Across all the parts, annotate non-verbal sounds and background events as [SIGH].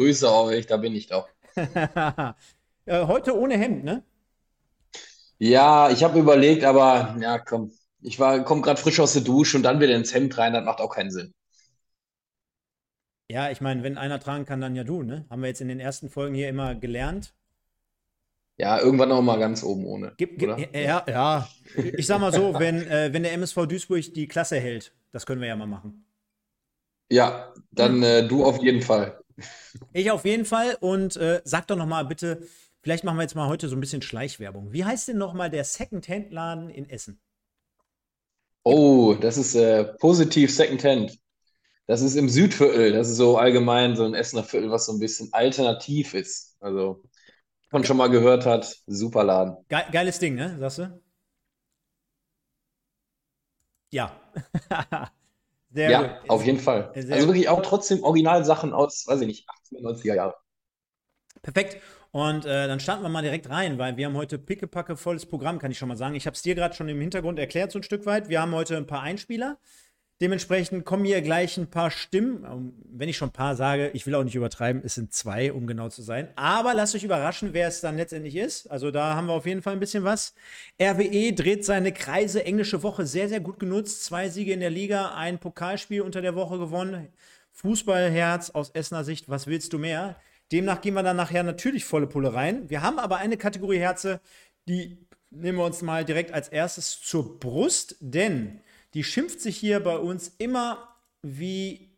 Grüße euch, da bin ich doch. [LAUGHS] Äh, Heute ohne Hemd, ne? Ja, ich habe überlegt, aber ja, komm. Ich war, komm gerade frisch aus der Dusche und dann wieder ins Hemd rein, das macht auch keinen Sinn. Ja, ich meine, wenn einer tragen kann, dann ja du, ne? Haben wir jetzt in den ersten Folgen hier immer gelernt. Ja, irgendwann auch mal ganz oben ohne, Gib, gib, oder? ja, ja. Ich sag mal so, wenn, äh, wenn der MSV Duisburg die Klasse hält, das können wir ja mal machen. Ja, dann äh, du auf jeden Fall. Ich auf jeden Fall und äh, sag doch noch mal bitte, vielleicht machen wir jetzt mal heute so ein bisschen Schleichwerbung. Wie heißt denn noch mal der Second-Hand-Laden in Essen? Oh, das ist äh, positiv Secondhand. Das ist im Südviertel. Das ist so allgemein so ein Essener Viertel, was so ein bisschen alternativ ist. Also, man Ge schon mal gehört hat, super Laden. ge geiles Ding, ne? Sagst du? Ja. [LAUGHS] Sehr gut. Ja, auf jeden Fall. Sehr Also gut. wirklich auch trotzdem Originalsachen aus, weiß ich nicht, 80er, 90er Jahre. Perfekt. Und äh, dann starten wir mal direkt rein, weil wir haben heute pickepacke volles Programm, kann ich schon mal sagen. Ich habe es dir gerade schon im Hintergrund erklärt, so ein Stück weit. Wir haben heute ein paar Einspieler. Dementsprechend kommen hier gleich ein paar Stimmen. Ähm, Wenn ich schon ein paar sage, ich will auch nicht übertreiben, es sind zwei, um genau zu sein. Aber lasst euch überraschen, wer es dann letztendlich ist. Also da haben wir auf jeden Fall ein bisschen was. RWE dreht seine Kreise, englische Woche sehr, sehr gut genutzt. Zwei Siege in der Liga, ein Pokalspiel unter der Woche gewonnen. Fußballherz aus Essener Sicht, was willst du mehr? Demnach gehen wir dann nachher natürlich volle Pulle rein. Wir haben aber eine Kategorie Herze, die nehmen wir uns mal direkt als erstes zur Brust, denn die schimpft sich hier bei uns immer wie,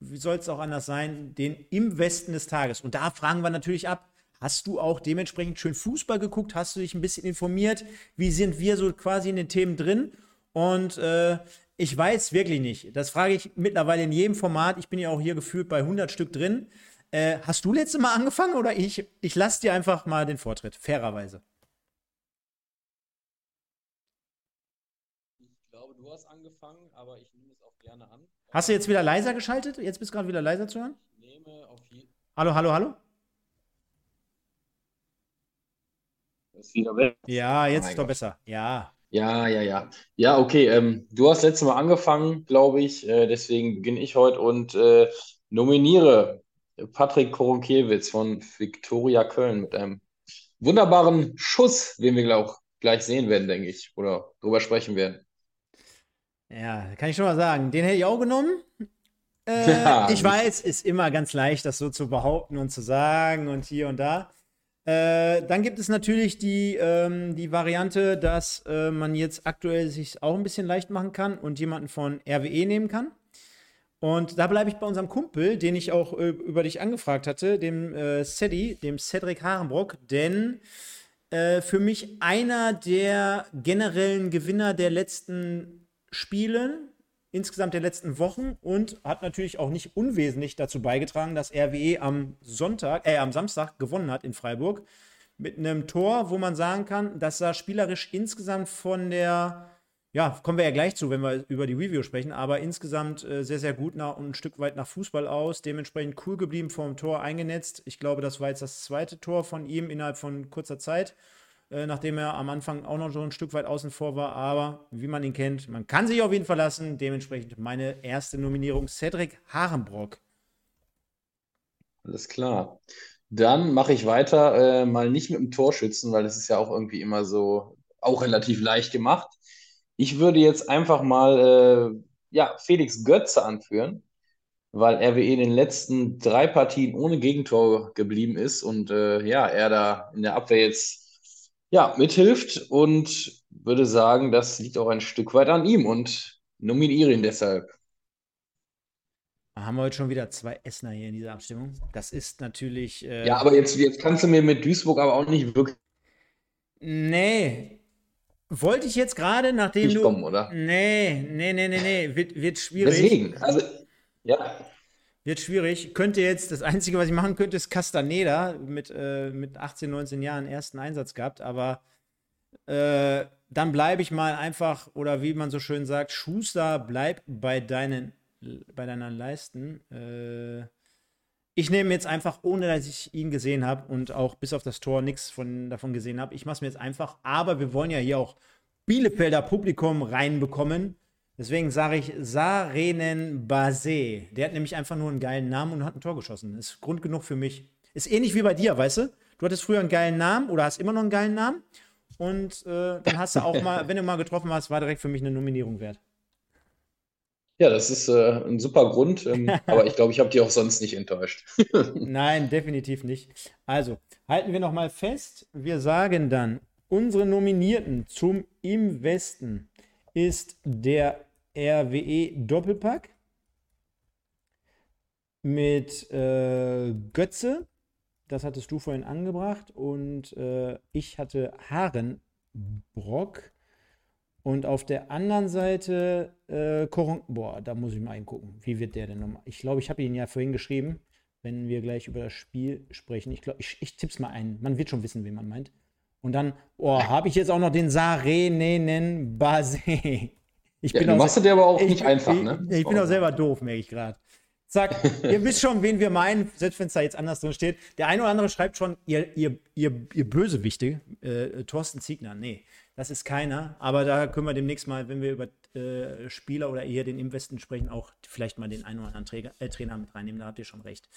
wie soll es auch anders sein, den im Westen des Tages. Und da fragen wir natürlich ab, hast du auch dementsprechend schön Fußball geguckt? Hast du dich ein bisschen informiert? Wie sind wir so quasi in den Themen drin? Und äh, ich weiß wirklich nicht. Das frage ich mittlerweile in jedem Format. Ich bin ja auch hier gefühlt bei 100 Stück drin. Äh, hast du letztes Mal angefangen oder ich? Ich lasse dir einfach mal den Vortritt, fairerweise. Hast angefangen, aber ich nehme es auch gerne an. Hast du jetzt wieder leiser geschaltet? Jetzt bist du gerade wieder leiser zu hören? ich nehme auf jeden Hallo, hallo, hallo? Fall. Ist wieder weg. Ja, Oh jetzt ist mein doch Gott. besser. Ja. Ja, ja, ja. Ja, okay. Ähm, du hast letztes Mal angefangen, glaube ich. Äh, deswegen beginne ich heute und äh, nominiere Patrick Koronkiewicz von Viktoria Köln mit einem wunderbaren Schuss, den wir auch gleich sehen werden, denke ich, oder drüber sprechen werden. Ja, kann ich schon mal sagen. Den hätte ich auch genommen. Äh, [LAUGHS] Ja, ich weiß, ist immer ganz leicht, das so zu behaupten und zu sagen und hier und da. Äh, dann gibt es natürlich die, ähm, die Variante, dass äh, man jetzt aktuell sich auch ein bisschen leicht machen kann und jemanden von RWE nehmen kann. Und da bleibe ich bei unserem Kumpel, den ich auch äh, über dich angefragt hatte, dem äh, Cedi, dem Cedric Harenbrock, denn äh, für mich einer der generellen Gewinner der letzten Spiele, insgesamt der letzten Wochen und hat natürlich auch nicht unwesentlich dazu beigetragen, dass RWE am Sonntag, äh, am Samstag gewonnen hat in Freiburg mit einem Tor, wo man sagen kann, das sah spielerisch insgesamt von der ja, kommen wir ja gleich zu, wenn wir über die Review sprechen, aber insgesamt äh, sehr, sehr gut nach, und ein Stück weit nach Fußball aus. Dementsprechend cool geblieben vom Tor eingenetzt. Ich glaube, das war jetzt das zweite Tor von ihm innerhalb von kurzer Zeit, äh, nachdem er am Anfang auch noch so ein Stück weit außen vor war. Aber wie man ihn kennt, man kann sich auf ihn verlassen. Dementsprechend meine erste Nominierung: Cedric Harenbrock. alles klar. Dann mache ich weiter, äh, mal nicht mit dem Torschützen, weil das ist ja auch irgendwie immer so, auch relativ leicht gemacht. Ich würde jetzt einfach mal, äh, ja, Felix Götze anführen. weil RWE in den letzten drei Partien ohne Gegentor geblieben ist und äh, ja, er da in der Abwehr jetzt ja, mithilft und würde sagen, das liegt auch ein Stück weit an ihm und nominiere ihn deshalb. Da haben wir heute schon wieder zwei Essener hier in dieser Abstimmung. Das ist natürlich. Äh, Ja, aber jetzt, jetzt kannst du mir mit Duisburg aber auch nicht wirklich nee. Wollte ich jetzt gerade, nachdem du. kommen, oder? Nee, nee, nee, nee, nee. Wird, wird schwierig. Deswegen, also ja, Wird schwierig. Könnte jetzt, das Einzige, was ich machen könnte, ist Castaneda mit, äh, mit 18, 19 Jahren ersten Einsatz gehabt, aber äh, dann bleibe ich mal einfach, oder wie man so schön sagt, Schuster, bleib bei deinen, bei deiner Leisten. Äh, ich nehme jetzt einfach, ohne dass ich ihn gesehen habe und auch bis auf das Tor nichts von, davon gesehen habe, ich mache es mir jetzt einfach, aber wir wollen ja hier auch Bielefelder Publikum reinbekommen. Deswegen sage ich Sarenen Basé. Der hat nämlich einfach nur einen geilen Namen und hat ein Tor geschossen. Ist Grund genug für mich. Ist ähnlich wie bei dir, weißt du? Du hattest früher einen geilen Namen oder hast immer noch einen geilen Namen. Und äh, dann hast du auch mal, [LAUGHS] wenn du mal getroffen hast, war direkt für mich eine Nominierung wert. Ja, das ist äh, ein super Grund, ähm, [LAUGHS] aber ich glaube, ich habe dich auch sonst nicht enttäuscht. [LAUGHS] Nein, definitiv nicht. Also, halten wir nochmal fest. Wir sagen dann, unsere Nominierten zum Im Westen ist der RWE Doppelpack mit äh, Götze, das hattest du vorhin angebracht. Und äh, ich hatte Harenbrock. Und auf der anderen Seite äh, Koron. Boah, da muss ich mal gucken. Wie wird der denn nochmal? Ich glaube, ich habe ihn ja vorhin geschrieben, wenn wir gleich über das Spiel sprechen. Ich glaube, ich, ich tipp's mal ein. Man wird schon wissen, wen man meint. Und dann, oh, habe ich jetzt auch noch den Sarenen Basé. Ich ja, bin du machst du dir aber auch ich, nicht einfach, ne? Ich, ich bin auch selber doof, merke ich gerade. Zack, [LAUGHS] ihr wisst schon, wen wir meinen, selbst wenn es da jetzt anders drin steht. Der eine oder andere schreibt schon, ihr, ihr, ihr, ihr Bösewichte, äh, Thorsten Ziegner. Nee, das ist keiner. Aber da können wir demnächst mal, wenn wir über äh, Spieler oder eher den Investen sprechen, auch vielleicht mal den einen oder anderen Träger, äh, Trainer mit reinnehmen. Da habt ihr schon recht.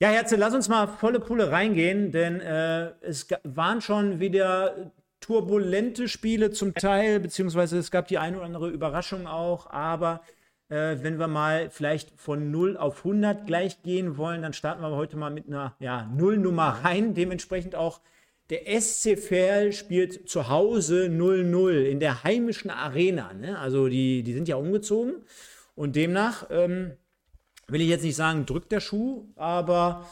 Ja, Herze, lass uns mal volle Pulle reingehen, denn äh, es waren schon wieder turbulente Spiele zum Teil, beziehungsweise es gab die eine oder andere Überraschung auch, aber äh, wenn wir mal vielleicht von 0 auf 100 gleich gehen wollen, dann starten wir heute mal mit einer ja, Nullnummer rein. Dementsprechend auch der SC Verl spielt zu Hause 0-0 in der heimischen Arena. Ne? Also die, die sind ja umgezogen. Und demnach ähm, will ich jetzt nicht sagen, drückt der Schuh, aber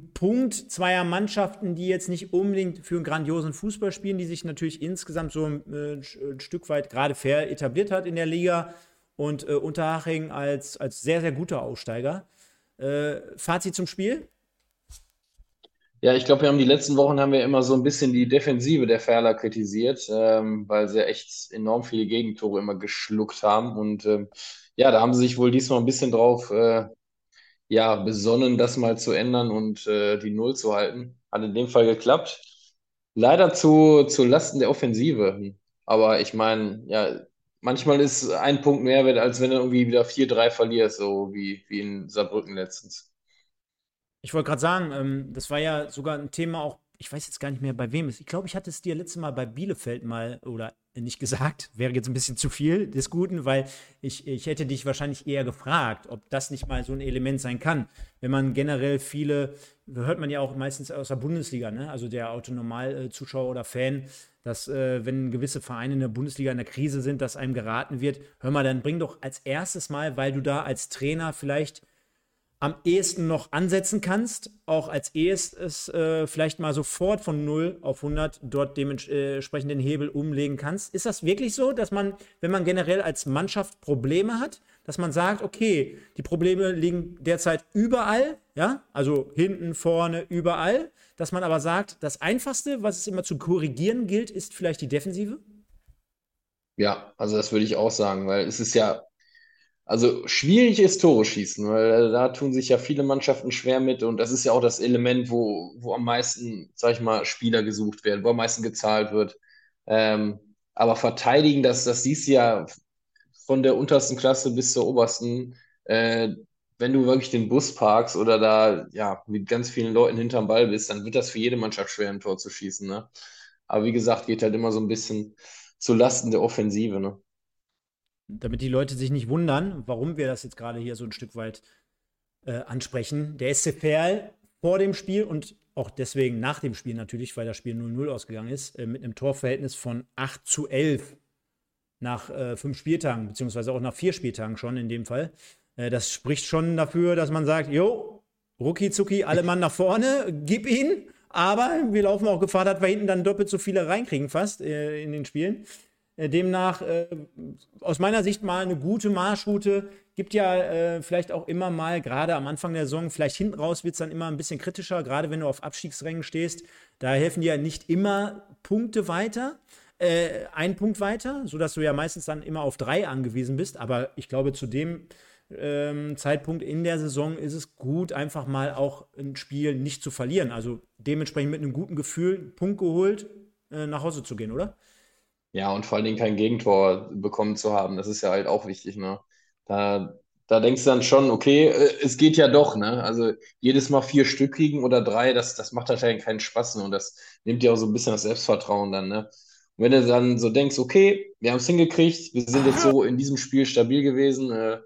Punkt zweier Mannschaften, die jetzt nicht unbedingt für einen grandiosen Fußball spielen, die sich natürlich insgesamt so ein, äh, ein Stück weit gerade fair etabliert hat in der Liga und äh, Unterhaching als, als sehr, sehr guter Aussteiger. Äh, Fazit zum Spiel? Ja, ich glaube, wir haben die letzten Wochen haben wir immer so ein bisschen die Defensive der Ferler kritisiert, ähm, weil sie echt enorm viele Gegentore immer geschluckt haben. Und ähm, ja, da haben sie sich wohl diesmal ein bisschen drauf äh, ja, besonnen, das mal zu ändern und äh, die Null zu halten. Hat in dem Fall geklappt. Leider zu, zu Lasten der Offensive. Aber ich meine, ja, manchmal ist ein Punkt mehr wert, als wenn du irgendwie wieder 4-3 verlierst, so wie, wie in Saarbrücken letztens. Ich wollte gerade sagen, ähm, das war ja sogar ein Thema auch, ich weiß jetzt gar nicht mehr bei wem es. Ich glaube, ich hatte es dir letztes Mal bei Bielefeld mal oder nicht gesagt, [LAUGHS] wäre jetzt ein bisschen zu viel des Guten, weil ich, ich hätte dich wahrscheinlich eher gefragt, ob das nicht mal so ein Element sein kann. Wenn man generell viele, hört man ja auch meistens aus der Bundesliga, ne? also der Autonormal-Zuschauer oder Fan, dass äh, wenn gewisse Vereine in der Bundesliga in der Krise sind, dass einem geraten wird, hör mal, dann bring doch als erstes mal, weil du da als Trainer vielleicht am ehesten noch ansetzen kannst, auch als erstes äh, vielleicht mal sofort von 0 auf 100 dort dementsprechend den Hebel umlegen kannst. Ist das wirklich so, dass man, wenn man generell als Mannschaft Probleme hat, dass man sagt, okay, die Probleme liegen derzeit überall, ja, also hinten, vorne, überall, dass man aber sagt, das Einfachste, was es immer zu korrigieren gilt, ist vielleicht die Defensive? Ja, also das würde ich auch sagen, weil es ist ja also schwierig ist Tore schießen, weil da tun sich ja viele Mannschaften schwer mit und das ist ja auch das Element, wo, wo am meisten, sag ich mal, Spieler gesucht werden, wo am meisten gezahlt wird. Ähm, aber verteidigen, das, das siehst du ja von der untersten Klasse bis zur obersten. Äh, wenn du wirklich den Bus parkst oder da ja mit ganz vielen Leuten hinterm Ball bist, dann wird das für jede Mannschaft schwer, ein Tor zu schießen. Ne? Aber wie gesagt, geht halt immer so ein bisschen zu Lasten der Offensive. Ne? Damit die Leute sich nicht wundern, warum wir das jetzt gerade hier so ein Stück weit äh, ansprechen. Der SC Verl vor dem Spiel und auch deswegen nach dem Spiel natürlich, weil das Spiel 0-0 ausgegangen ist, äh, mit einem Torverhältnis von 8 zu 11 nach äh, fünf Spieltagen, beziehungsweise auch nach vier Spieltagen schon in dem Fall. Äh, das spricht schon dafür, dass man sagt, jo, rucki zucki, alle Mann nach vorne, gib ihn. Aber wir laufen auch Gefahr, dass wir hinten dann doppelt so viele reinkriegen fast äh, in den Spielen. Äh, demnach äh, aus meiner Sicht mal eine gute Marschroute. Gibt ja äh, vielleicht auch immer mal, gerade am Anfang der Saison, vielleicht hinten raus wird es dann immer ein bisschen kritischer, gerade wenn du auf Abstiegsrängen stehst. Da helfen dir ja nicht immer Punkte weiter, äh, ein Punkt weiter, sodass du ja meistens dann immer auf drei angewiesen bist. Aber ich glaube, zu dem ähm, Zeitpunkt in der Saison ist es gut, einfach mal auch ein Spiel nicht zu verlieren. Also dementsprechend mit einem guten Gefühl, Punkt geholt, äh, nach Hause zu gehen, oder? Ja, und vor allen Dingen kein Gegentor bekommen zu haben, das ist ja halt auch wichtig, ne? Da, da denkst du dann schon, okay, äh, es geht ja doch, ne? Also jedes Mal vier Stück kriegen oder drei, das, das macht wahrscheinlich keinen Spaß ne? und das nimmt dir auch so ein bisschen das Selbstvertrauen dann, ne? Und wenn du dann so denkst, okay, wir haben es hingekriegt, wir sind jetzt so in diesem Spiel stabil gewesen, äh,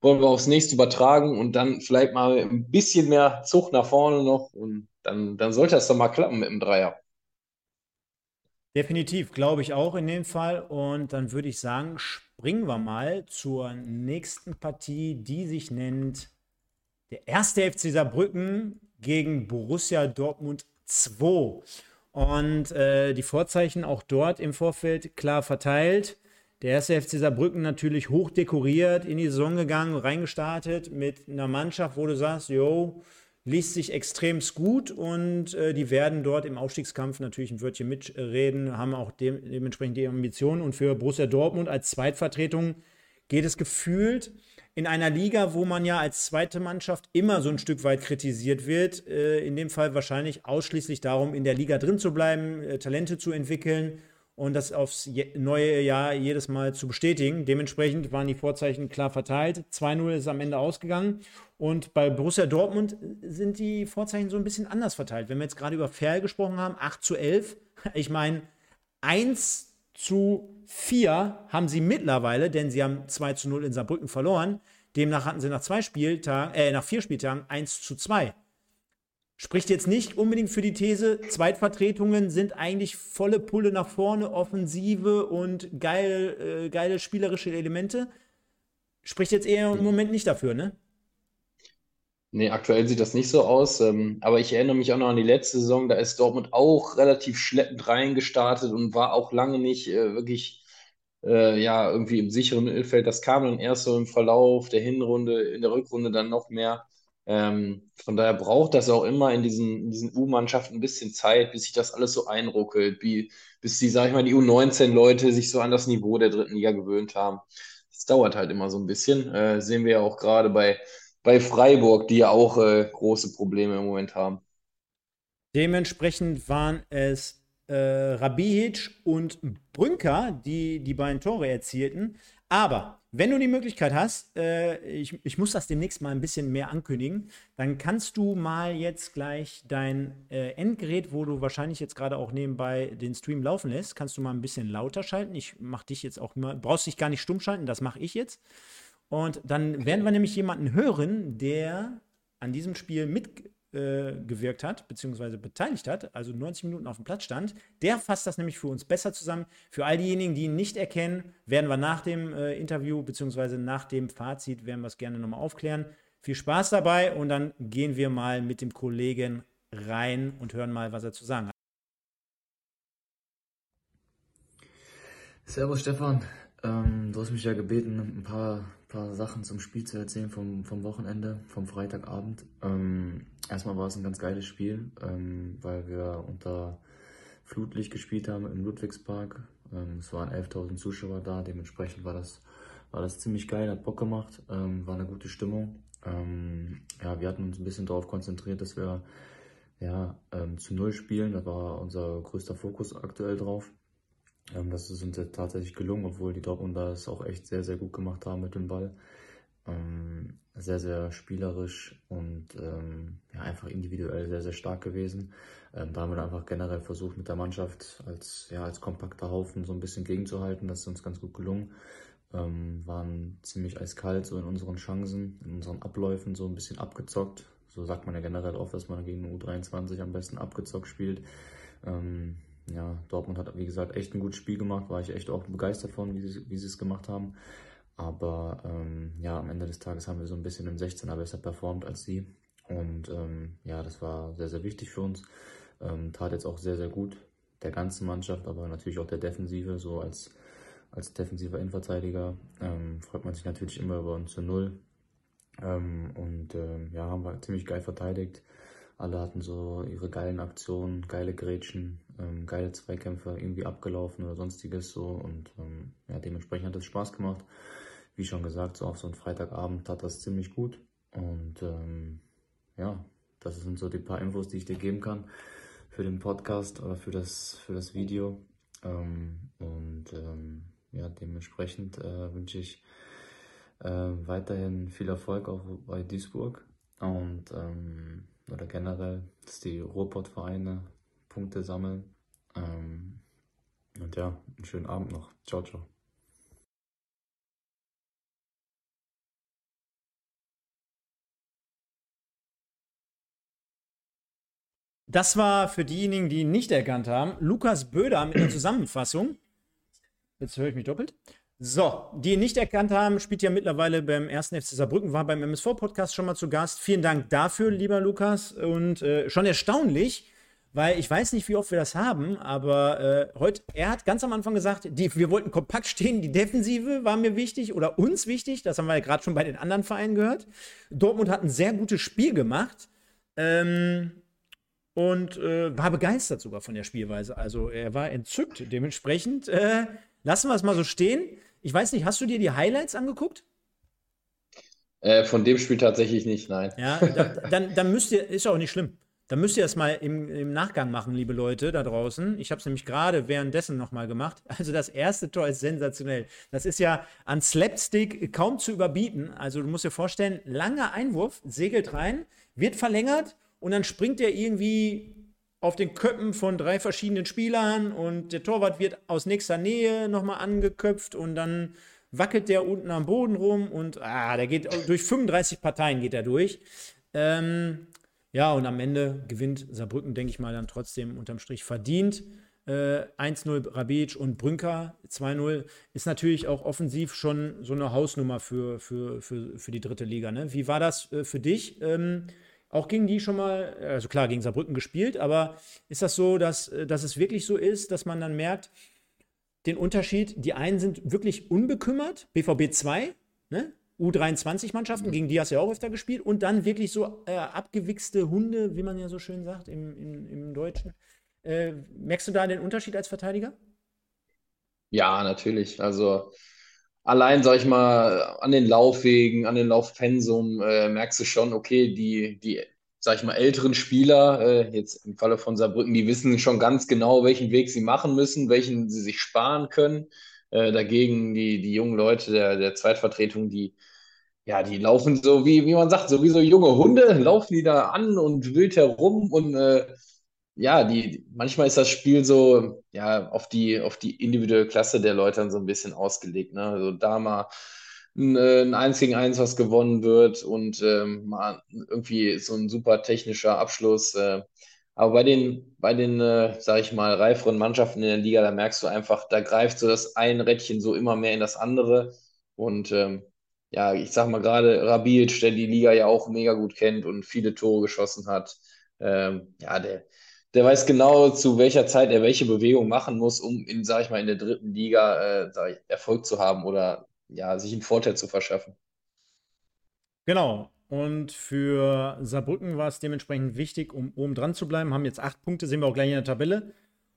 wollen wir aufs nächste übertragen und dann vielleicht mal ein bisschen mehr Zug nach vorne noch und dann, dann sollte das doch mal klappen mit dem Dreier. Definitiv, glaube ich auch in dem Fall. Und dann würde ich sagen, springen wir mal zur nächsten Partie, die sich nennt der erste FC Saarbrücken gegen Borussia Dortmund 2. Und äh, die Vorzeichen auch dort im Vorfeld klar verteilt. Der erste FC Saarbrücken natürlich hoch dekoriert, in die Saison gegangen, reingestartet mit einer Mannschaft, wo du sagst, yo, liest sich extrem gut und äh, die werden dort im Aufstiegskampf natürlich ein Wörtchen mitreden, haben auch de dementsprechend die Ambitionen. Und für Borussia Dortmund als Zweitvertretung geht es gefühlt in einer Liga, wo man ja als zweite Mannschaft immer so ein Stück weit kritisiert wird, äh, in dem Fall wahrscheinlich ausschließlich darum, in der Liga drin zu bleiben, äh, Talente zu entwickeln und das aufs neue Jahr jedes Mal zu bestätigen. Dementsprechend waren die Vorzeichen klar verteilt. 2-0 ist am Ende ausgegangen. Und bei Borussia Dortmund sind die Vorzeichen so ein bisschen anders verteilt. Wenn wir jetzt gerade über Ferl gesprochen haben, 8 zu 11. [LAUGHS] Ich meine, 1 zu 4 haben sie mittlerweile, denn sie haben 2 zu 0 in Saarbrücken verloren. Demnach hatten sie nach zwei Spieltagen, äh, nach vier Spieltagen 1 zu 2. Spricht jetzt nicht unbedingt für die These, Zweitvertretungen sind eigentlich volle Pulle nach vorne, Offensive und geil, äh, geile spielerische Elemente. Spricht jetzt eher im Moment nicht dafür, ne? Nee, aktuell sieht das nicht so aus. Ähm, aber ich erinnere mich auch noch an die letzte Saison, da ist Dortmund auch relativ schleppend reingestartet und war auch lange nicht äh, wirklich äh, ja, irgendwie im sicheren Mittelfeld. Das kam dann erst so im Verlauf der Hinrunde, in der Rückrunde dann noch mehr. Ähm, von daher braucht das auch immer in diesen, in diesen U-Mannschaften ein bisschen Zeit, bis sich das alles so einruckelt, wie, bis die, sag ich mal, die U19-Leute sich so an das Niveau der dritten Liga gewöhnt haben. Das dauert halt immer so ein bisschen. Äh, sehen wir ja auch gerade bei, bei Freiburg, die ja auch äh, große Probleme im Moment haben. Dementsprechend waren es äh, Rabihic und Brünker, die die beiden Tore erzielten. Aber wenn du die Möglichkeit hast, äh, ich, ich muss das demnächst mal ein bisschen mehr ankündigen, dann kannst du mal jetzt gleich dein äh, Endgerät, wo du wahrscheinlich jetzt gerade auch nebenbei den Stream laufen lässt, kannst du mal ein bisschen lauter schalten. Ich mache dich jetzt auch mal, brauchst dich gar nicht stumm schalten, das mache ich jetzt. Und dann werden wir nämlich jemanden hören, der an diesem Spiel mit äh, gewirkt hat, beziehungsweise beteiligt hat, also 90 Minuten auf dem Platz stand, der fasst das nämlich für uns besser zusammen. Für all diejenigen, die ihn nicht erkennen, werden wir nach dem äh, Interview, beziehungsweise nach dem Fazit, werden wir es gerne nochmal aufklären. Viel Spaß dabei und dann gehen wir mal mit dem Kollegen rein und hören mal, was er zu sagen hat. Servus Stefan, ähm, du hast mich ja gebeten, ein paar, paar Sachen zum Spiel zu erzählen vom, vom Wochenende, vom Freitagabend. Ähm, erstmal war es ein ganz geiles Spiel, ähm, weil wir unter Flutlicht gespielt haben im Ludwigspark. Ähm, es waren 11.000 Zuschauer da, dementsprechend war das, war das ziemlich geil, hat Bock gemacht, ähm, war eine gute Stimmung. Ähm, ja, wir hatten uns ein bisschen darauf konzentriert, dass wir ja, zu Null spielen, da war unser größter Fokus aktuell drauf. Ähm, das ist uns jetzt tatsächlich gelungen, obwohl die Dortmunder es auch echt sehr, sehr gut gemacht haben mit dem Ball. Ähm, sehr, sehr spielerisch und ähm, ja, einfach individuell sehr, sehr stark gewesen. Ähm, da haben wir einfach generell versucht, mit der Mannschaft als, ja, als kompakter Haufen so ein bisschen gegenzuhalten. Das ist uns ganz gut gelungen. Ähm, waren ziemlich eiskalt so in unseren Chancen, in unseren Abläufen so ein bisschen abgezockt. So sagt man ja generell oft, dass man gegen U23 am besten abgezockt spielt. Ähm, ja, Dortmund hat, wie gesagt, echt ein gutes Spiel gemacht, war ich echt auch begeistert von, wie sie, wie sie es gemacht haben. Aber ähm, ja, am Ende des Tages haben wir so ein bisschen im 16er besser performt als sie. Und ähm, ja, das war sehr, sehr wichtig für uns. Ähm, tat jetzt auch sehr, sehr gut der ganzen Mannschaft, aber natürlich auch der Defensive, so als, als defensiver Innenverteidiger. Ähm, freut man sich natürlich immer über uns zu Null. Ähm, und ähm, ja, haben wir ziemlich geil verteidigt. Alle hatten so ihre geilen Aktionen, geile Grätschen, ähm, geile Zweikämpfe irgendwie abgelaufen oder sonstiges so. Und ähm, ja, dementsprechend hat es Spaß gemacht. Wie schon gesagt, so auf so einen Freitagabend tat das ziemlich gut. Und ähm, ja, das sind so die paar Infos, die ich dir geben kann für den Podcast oder für das, für das Video. Ähm, und ähm, ja, dementsprechend äh, wünsche ich äh, weiterhin viel Erfolg auch bei Duisburg und ähm, oder generell, dass die Ruhrpott-Vereine Punkte sammeln. Ähm, und ja, einen schönen Abend noch. Ciao, ciao. Das war für diejenigen, die ihn nicht erkannt haben, Lukas Böder mit einer [CLEARS THROAT] Zusammenfassung. Jetzt höre ich mich doppelt. So, die ihn nicht erkannt haben, spielt ja mittlerweile beim 1. FC Saarbrücken, war beim MSV-Podcast schon mal zu Gast. Vielen Dank dafür, lieber Lukas. Und äh, schon erstaunlich, weil ich weiß nicht, wie oft wir das haben, aber äh, heute, er hat ganz am Anfang gesagt, die, wir wollten kompakt stehen, die Defensive war mir wichtig oder uns wichtig, das haben wir ja gerade schon bei den anderen Vereinen gehört. Dortmund hat ein sehr gutes Spiel gemacht. Ähm, und äh, war begeistert sogar von der Spielweise. Also er war entzückt. Dementsprechend äh, lassen wir es mal so stehen. Ich weiß nicht, hast du dir die Highlights angeguckt? Äh, von dem Spiel tatsächlich nicht, nein. Ja, da, dann, dann müsst ihr, ist auch nicht schlimm. Dann müsst ihr das mal im, im Nachgang machen, liebe Leute da draußen. Ich habe es nämlich gerade währenddessen nochmal gemacht. [LAUGHS] Also das erste Tor ist sensationell. Das ist ja an Slapstick kaum zu überbieten. Also du musst dir vorstellen, langer Einwurf, segelt rein, wird verlängert und dann springt er irgendwie auf den Köppen von drei verschiedenen Spielern und der Torwart wird aus nächster Nähe nochmal angeköpft und dann wackelt der unten am Boden rum und ah, der geht durch 35 Parteien geht er durch. Ähm, ja, und am Ende gewinnt Saarbrücken, denke ich mal, dann trotzdem unterm Strich verdient. Äh, 1-0 Rabic und Brünker 2-0 ist natürlich auch offensiv schon so eine Hausnummer für, für, für, für die dritte Liga. Ne? Wie war das äh, für dich? Ähm, auch gegen die schon mal, also klar, gegen Saarbrücken gespielt, aber ist das so, dass, äh, dass es wirklich so ist, dass man dann merkt, den Unterschied, die einen sind wirklich unbekümmert, BVB 2, ne? U23-Mannschaften, mhm. gegen die hast du ja auch öfter gespielt, und dann wirklich so äh, abgewichste Hunde, wie man ja so schön sagt im, im, im Deutschen. Äh, merkst du da den Unterschied als Verteidiger? Ja, natürlich. Also allein, sag ich mal, an den Laufwegen, an den Laufpensum äh, merkst du schon, okay, die, die, sag ich mal, älteren Spieler, äh, jetzt im Falle von Saarbrücken, die wissen schon ganz genau, welchen Weg sie machen müssen, welchen sie sich sparen können. Äh, dagegen die, die jungen Leute der, der Zweitvertretung, die, ja, die laufen so, wie, wie man sagt, so wie so junge Hunde, laufen die da an und wild herum und äh, ja, die, manchmal ist das Spiel so, ja, auf die, auf die individuelle Klasse der Leute dann so ein bisschen ausgelegt. Ne? Also da mal ein, äh, ein 1 gegen 1, was gewonnen wird und ähm, mal irgendwie so ein super technischer Abschluss. Äh, aber bei den, bei den, äh, sag ich mal, reiferen Mannschaften in der Liga, da merkst du einfach, da greift so das ein Rädchen so immer mehr in das andere. Und ähm, ja, ich sag mal gerade Rabic, der die Liga ja auch mega gut kennt und viele Tore geschossen hat. Ähm, ja, der, der weiß genau, zu welcher Zeit er welche Bewegung machen muss, um in, sag ich mal, in der dritten Liga äh, ich, Erfolg zu haben oder ja, sich einen Vorteil zu verschaffen. Genau. Und für Saarbrücken war es dementsprechend wichtig, um oben dran zu bleiben. Haben jetzt acht Punkte, sehen wir auch gleich in der Tabelle.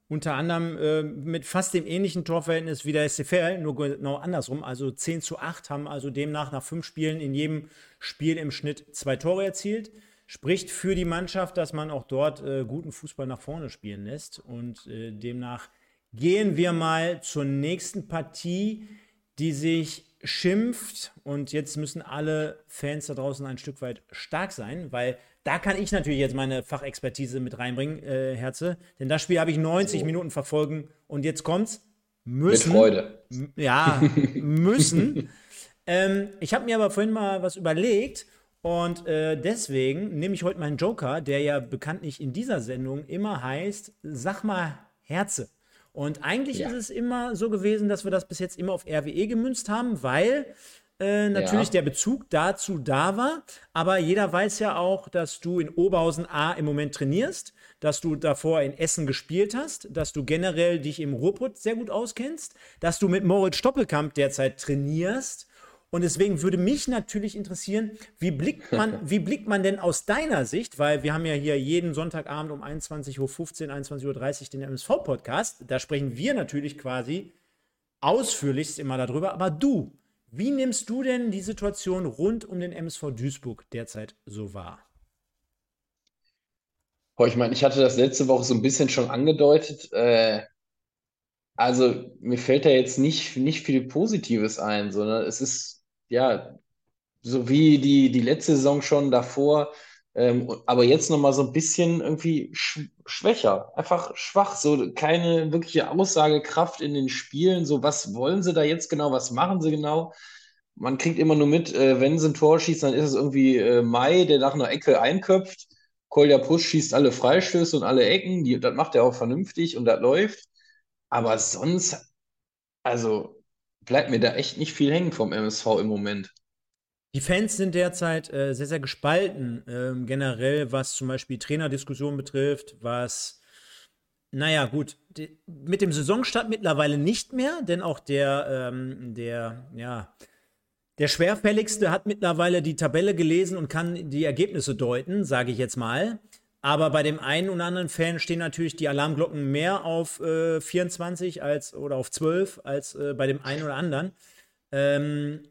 Unter anderem äh, mit fast dem ähnlichen Torverhältnis wie der SCFL, nur genau andersrum. Also 10 zu 8 haben also demnach nach fünf Spielen in jedem Spiel im Schnitt zwei Tore erzielt spricht für die Mannschaft, dass man auch dort äh, guten Fußball nach vorne spielen lässt. Und äh, demnach gehen wir mal zur nächsten Partie, die sich schimpft. Und jetzt müssen alle Fans da draußen ein Stück weit stark sein, weil da kann ich natürlich jetzt meine Fachexpertise mit reinbringen, äh, Herze. Denn das Spiel habe ich 90 so. Minuten verfolgen und jetzt kommt's. Müssen. Mit Freude. Ja, müssen. [LAUGHS] ähm, ich habe mir aber vorhin mal was überlegt und äh, deswegen nehme ich heute meinen Joker, der ja bekanntlich in dieser Sendung immer heißt, sag mal Herze. Und eigentlich ja. ist es immer so gewesen, dass wir das bis jetzt immer auf RWE gemünzt haben, weil äh, natürlich ja. der Bezug dazu da war. Aber jeder weiß ja auch, dass du in Oberhausen A im Moment trainierst, dass du davor in Essen gespielt hast, dass du generell dich im Ruhrpott sehr gut auskennst, dass du mit Moritz Stoppelkamp derzeit trainierst und deswegen würde mich natürlich interessieren, wie blickt man, [LAUGHS] wie blickt man denn aus deiner Sicht, weil wir haben ja hier jeden Sonntagabend um 21.15 Uhr, 21.30 Uhr den MSV-Podcast. Da sprechen wir natürlich quasi ausführlichst immer darüber. Aber du, wie nimmst du denn die Situation rund um den MSV Duisburg derzeit so wahr? Ich meine, ich hatte das letzte Woche so ein bisschen schon angedeutet. Äh, also mir fällt da jetzt nicht, nicht viel Positives ein, sondern es ist ja so wie die, die letzte Saison schon davor, ähm, aber jetzt nochmal so ein bisschen irgendwie sch schwächer, einfach schwach, so keine wirkliche Aussagekraft in den Spielen, so was wollen sie da jetzt genau, was machen sie genau? Man kriegt immer nur mit, äh, wenn sie ein Tor schießen, dann ist es irgendwie äh, Mai, der nach einer Ecke einköpft. Kolja Pusch schießt alle Freistöße und alle Ecken, die, das macht er auch vernünftig und das läuft. Aber sonst, also bleibt mir da echt nicht viel hängen vom MSV im Moment. Die Fans sind derzeit äh, sehr, sehr gespalten, ähm, generell, was zum Beispiel Trainerdiskussionen betrifft, was, naja, gut, die, mit dem Saisonstart mittlerweile nicht mehr, denn auch der, ähm, der, ja, der Schwerfälligste hat mittlerweile die Tabelle gelesen und kann die Ergebnisse deuten, sage ich jetzt mal. Aber bei dem einen oder anderen Fan stehen natürlich die Alarmglocken mehr auf äh, 24 als, oder auf 12 als äh, bei dem einen oder anderen. Ähm,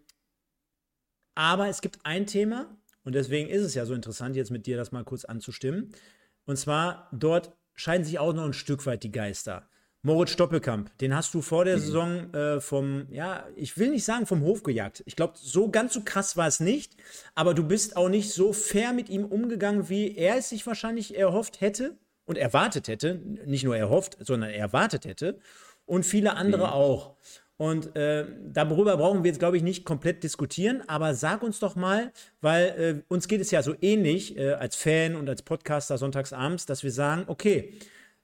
aber es gibt ein Thema, und deswegen ist es ja so interessant, jetzt mit dir das mal kurz anzustimmen. Und zwar, dort scheiden sich auch noch ein Stück weit die Geister. Moritz Stoppelkamp, den hast du vor der mhm. Saison äh, vom, ja, ich will nicht sagen vom Hof gejagt. Ich glaube, so ganz so krass war es nicht, aber du bist auch nicht so fair mit ihm umgegangen, wie er es sich wahrscheinlich erhofft hätte und erwartet hätte. Nicht nur erhofft, sondern erwartet hätte. Und viele andere mhm. auch. Und äh, darüber brauchen wir jetzt, glaube ich, nicht komplett diskutieren, aber sag uns doch mal, weil äh, uns geht es ja so ähnlich äh, als Fan und als Podcaster sonntagsabends, dass wir sagen, okay,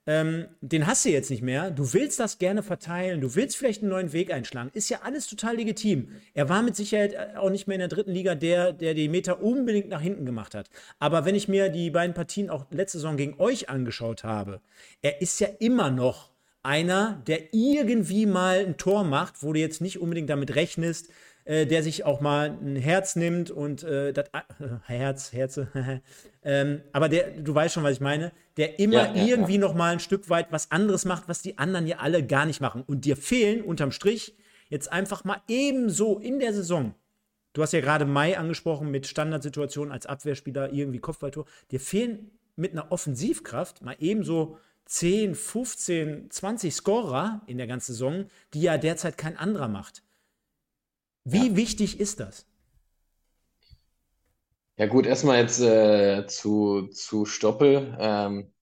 ähm, den hast du jetzt nicht mehr, du willst das gerne verteilen, du willst vielleicht einen neuen Weg einschlagen, ist ja alles total legitim. Er war mit Sicherheit äh, auch nicht mehr in der dritten Liga der, der die Meter unbedingt nach hinten gemacht hat. Aber wenn ich mir die beiden Partien auch letzte Saison gegen euch angeschaut habe, er ist ja immer noch einer, der irgendwie mal ein Tor macht, wo du jetzt nicht unbedingt damit rechnest, äh, der sich auch mal ein Herz nimmt und äh, das äh, [LAUGHS] Herz, Herze, [LAUGHS] ähm, aber der, du weißt schon, was ich meine, der immer ja, ja, irgendwie ja. noch mal ein Stück weit was anderes macht, was die anderen ja alle gar nicht machen. Und dir fehlen unterm Strich jetzt einfach mal ebenso in der Saison. Du hast ja gerade Mai angesprochen mit Standardsituationen als Abwehrspieler, irgendwie Kopfballtor. Dir fehlen mit einer Offensivkraft mal ebenso 10, 15, 20 Scorer in der ganzen Saison, die ja derzeit kein anderer macht. Wie ja. wichtig ist das? Ja, gut, erstmal jetzt äh, zu, zu Stoppel. Ähm,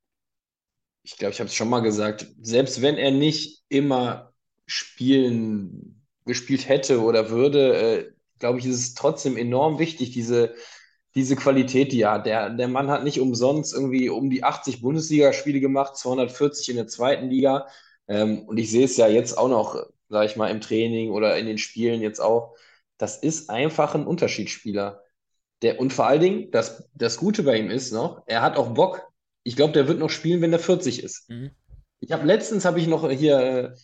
ich glaube, ich habe es schon mal gesagt, selbst wenn er nicht immer spielen, gespielt hätte oder würde, äh, glaube ich, ist es trotzdem enorm wichtig, diese diese Qualität, die er hat. Der, der Mann hat nicht umsonst irgendwie um die 80 Bundesligaspiele gemacht, 240 in der zweiten Liga. Ähm, und ich sehe es ja jetzt auch noch, sage ich mal, im Training oder in den Spielen jetzt auch. Das ist einfach ein Unterschiedsspieler. Der, und vor allen Dingen, das, das Gute bei ihm ist noch, er hat auch Bock. Ich glaube, der wird noch spielen, wenn er 40 ist. Mhm. Ich habe letztens habe ich noch hier äh,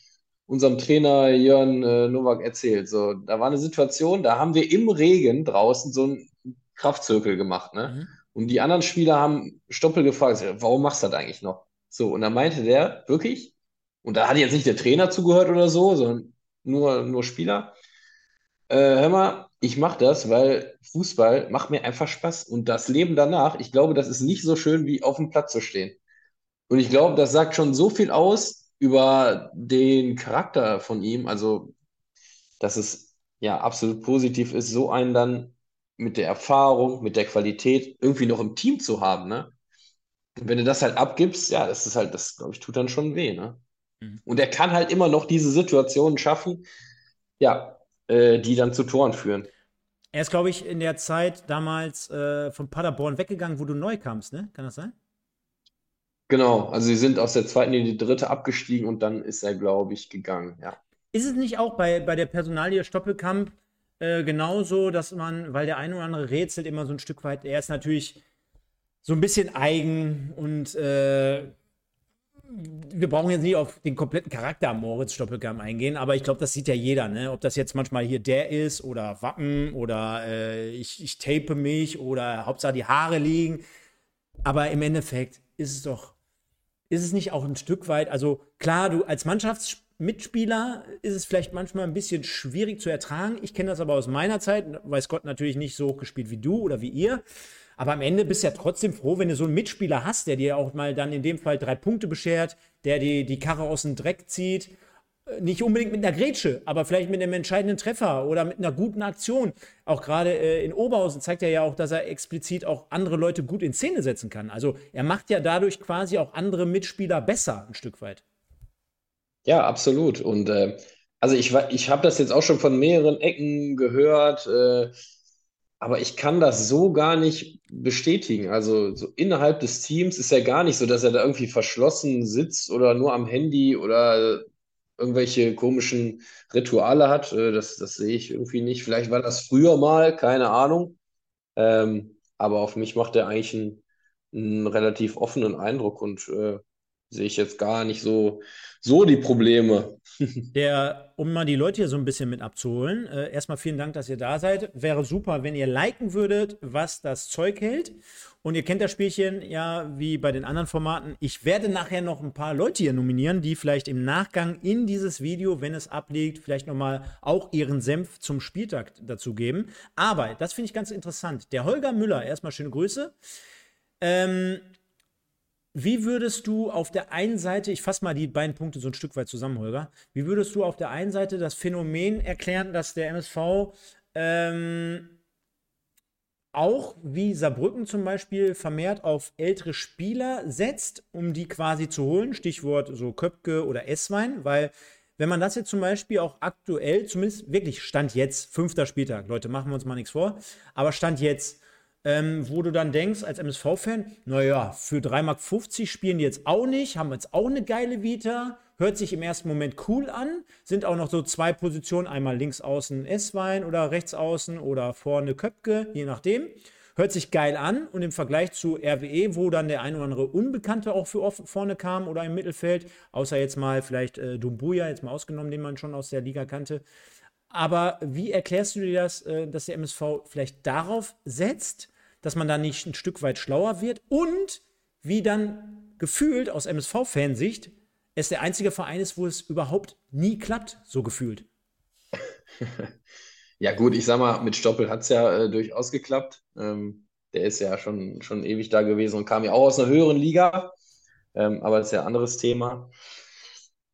unserem Trainer Jörn äh, Nowak erzählt. So, da war eine Situation, da haben wir im Regen draußen so ein Kraftzirkel gemacht, ne? Mhm. Und die anderen Spieler haben Stoppel gefragt, warum machst du das eigentlich noch? So, und dann meinte der wirklich, und da hat jetzt nicht der Trainer zugehört oder so, sondern nur, nur Spieler, äh, hör mal, ich mache das, weil Fußball macht mir einfach Spaß. Und das Leben danach, ich glaube, das ist nicht so schön, wie auf dem Platz zu stehen. Und ich glaube, das sagt schon so viel aus über den Charakter von ihm, also dass es ja absolut positiv ist, so einen dann mit der Erfahrung, mit der Qualität irgendwie noch im Team zu haben, ne? Und wenn du das halt abgibst, ja, das ist halt, das, glaube ich, tut dann schon weh, ne? Mhm. Und er kann halt immer noch diese Situationen schaffen, ja, äh, die dann zu Toren führen. Er ist, glaube ich, in der Zeit damals äh, von Paderborn weggegangen, wo du neu kamst, ne? Kann das sein? Genau, also sie sind aus der zweiten in die dritte abgestiegen und dann ist er, glaube ich, gegangen, ja. Ist es nicht auch bei, bei der Personalie Stoppelkamp äh, genauso, dass man, weil der eine oder andere rätselt immer so ein Stück weit, er ist natürlich so ein bisschen eigen und äh, wir brauchen jetzt nicht auf den kompletten Charakter Moritz Stoppelkamp eingehen, aber ich glaube, das sieht ja jeder, ne? Ob das jetzt manchmal hier der ist oder Wappen oder äh, ich, ich tape mich oder Hauptsache die Haare liegen. Aber im Endeffekt ist es doch, ist es nicht auch ein Stück weit, also klar, du als Mannschaftsspieler Mitspieler ist es vielleicht manchmal ein bisschen schwierig zu ertragen. Ich kenne das aber aus meiner Zeit, weiß Gott natürlich nicht so hochgespielt wie du oder wie ihr. Aber am Ende bist du ja trotzdem froh, wenn du so einen Mitspieler hast, der dir auch mal dann in dem Fall drei Punkte beschert, der die, die Karre aus dem Dreck zieht. nicht unbedingt mit einer Grätsche, aber vielleicht mit einem entscheidenden Treffer oder mit einer guten Aktion. Auch gerade äh, in Oberhausen zeigt er ja auch, dass er explizit auch andere Leute gut in Szene setzen kann. Also er macht ja dadurch quasi auch andere Mitspieler besser ein Stück weit. Ja, absolut. Und äh, also ich, ich habe das jetzt auch schon von mehreren Ecken gehört, äh, aber ich kann das so gar nicht bestätigen. Also so innerhalb des Teams ist ja gar nicht so, dass er da irgendwie verschlossen sitzt oder nur am Handy oder irgendwelche komischen Rituale hat. Äh, das, das sehe ich irgendwie nicht. Vielleicht war das früher mal, keine Ahnung. Ähm, aber auf mich macht er eigentlich einen, einen relativ offenen Eindruck und äh, sehe ich jetzt gar nicht so, so die Probleme. [LAUGHS] Der, um mal die Leute hier so ein bisschen mit abzuholen, äh, erstmal vielen Dank, dass ihr da seid. Wäre super, wenn ihr liken würdet, was das Zeug hält. Und ihr kennt das Spielchen ja wie bei den anderen Formaten. Ich werde nachher noch ein paar Leute hier nominieren, die vielleicht im Nachgang in dieses Video, wenn es abliegt, vielleicht nochmal auch ihren Senf zum Spieltag dazu geben. Aber, das finde ich ganz interessant. Der Holger Müller, erstmal schöne Grüße. Ähm, wie würdest du auf der einen Seite, ich fasse mal die beiden Punkte so ein Stück weit zusammen, Holger, wie würdest du auf der einen Seite das Phänomen erklären, dass der MSV ähm, auch wie Saarbrücken zum Beispiel vermehrt auf ältere Spieler setzt, um die quasi zu holen, Stichwort so Köpke oder Esswein, weil wenn man das jetzt zum Beispiel auch aktuell, zumindest wirklich Stand jetzt, fünfter Spieltag, Leute, machen wir uns mal nichts vor, aber Stand jetzt, ähm, wo du dann denkst, als MSV-Fan, naja, für 3,50 Mark spielen die jetzt auch nicht, haben jetzt auch eine geile Vita, hört sich im ersten Moment cool an, sind auch noch so zwei Positionen, einmal links außen S-Wein oder rechts außen oder vorne Köpke, je nachdem. Hört sich geil an und im Vergleich zu RWE, wo dann der ein oder andere Unbekannte auch für vorne kam oder im Mittelfeld, außer jetzt mal vielleicht äh, Dumbuya, jetzt mal ausgenommen, den man schon aus der Liga kannte, aber wie erklärst du dir das, äh, dass der MSV vielleicht darauf setzt, dass man da nicht ein Stück weit schlauer wird und wie dann gefühlt aus MSV-Fansicht es der einzige Verein ist, wo es überhaupt nie klappt, so gefühlt? [LAUGHS] Ja, gut, ich sag mal, mit Stoppel hat es ja äh, durchaus geklappt. Ähm, der ist ja schon, schon ewig da gewesen und kam ja auch aus einer höheren Liga. Ähm, aber das ist ja ein anderes Thema.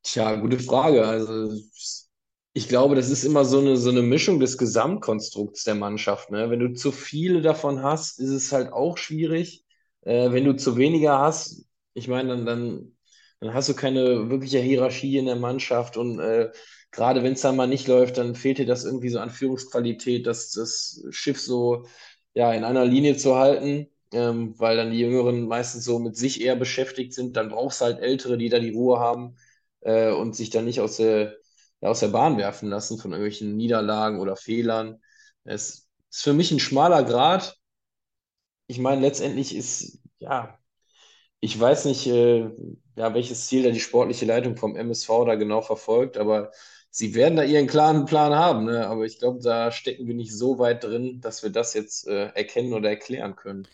Tja, gute Frage. Also ich glaube, das ist immer so eine, so eine Mischung des Gesamtkonstrukts der Mannschaft. Ne? Wenn du zu viele davon hast, ist es halt auch schwierig. Äh, wenn du zu weniger hast, ich meine, dann, dann, dann hast du keine wirkliche Hierarchie in der Mannschaft und äh, gerade wenn es dann mal nicht läuft, dann fehlt dir das irgendwie so an Führungsqualität, das, das Schiff so ja, in einer Linie zu halten, ähm, weil dann die Jüngeren meistens so mit sich eher beschäftigt sind. Dann brauchst du halt Ältere, die da die Ruhe haben äh, und sich dann nicht aus der aus der Bahn werfen lassen von irgendwelchen Niederlagen oder Fehlern. Es ist für mich ein schmaler Grad. Ich meine, letztendlich ist, ja, ich weiß nicht, äh, ja, welches Ziel da die sportliche Leitung vom MSV da genau verfolgt, aber sie werden da ihren klaren Plan haben. Ne? Aber ich glaube, da stecken wir nicht so weit drin, dass wir das jetzt äh, erkennen oder erklären können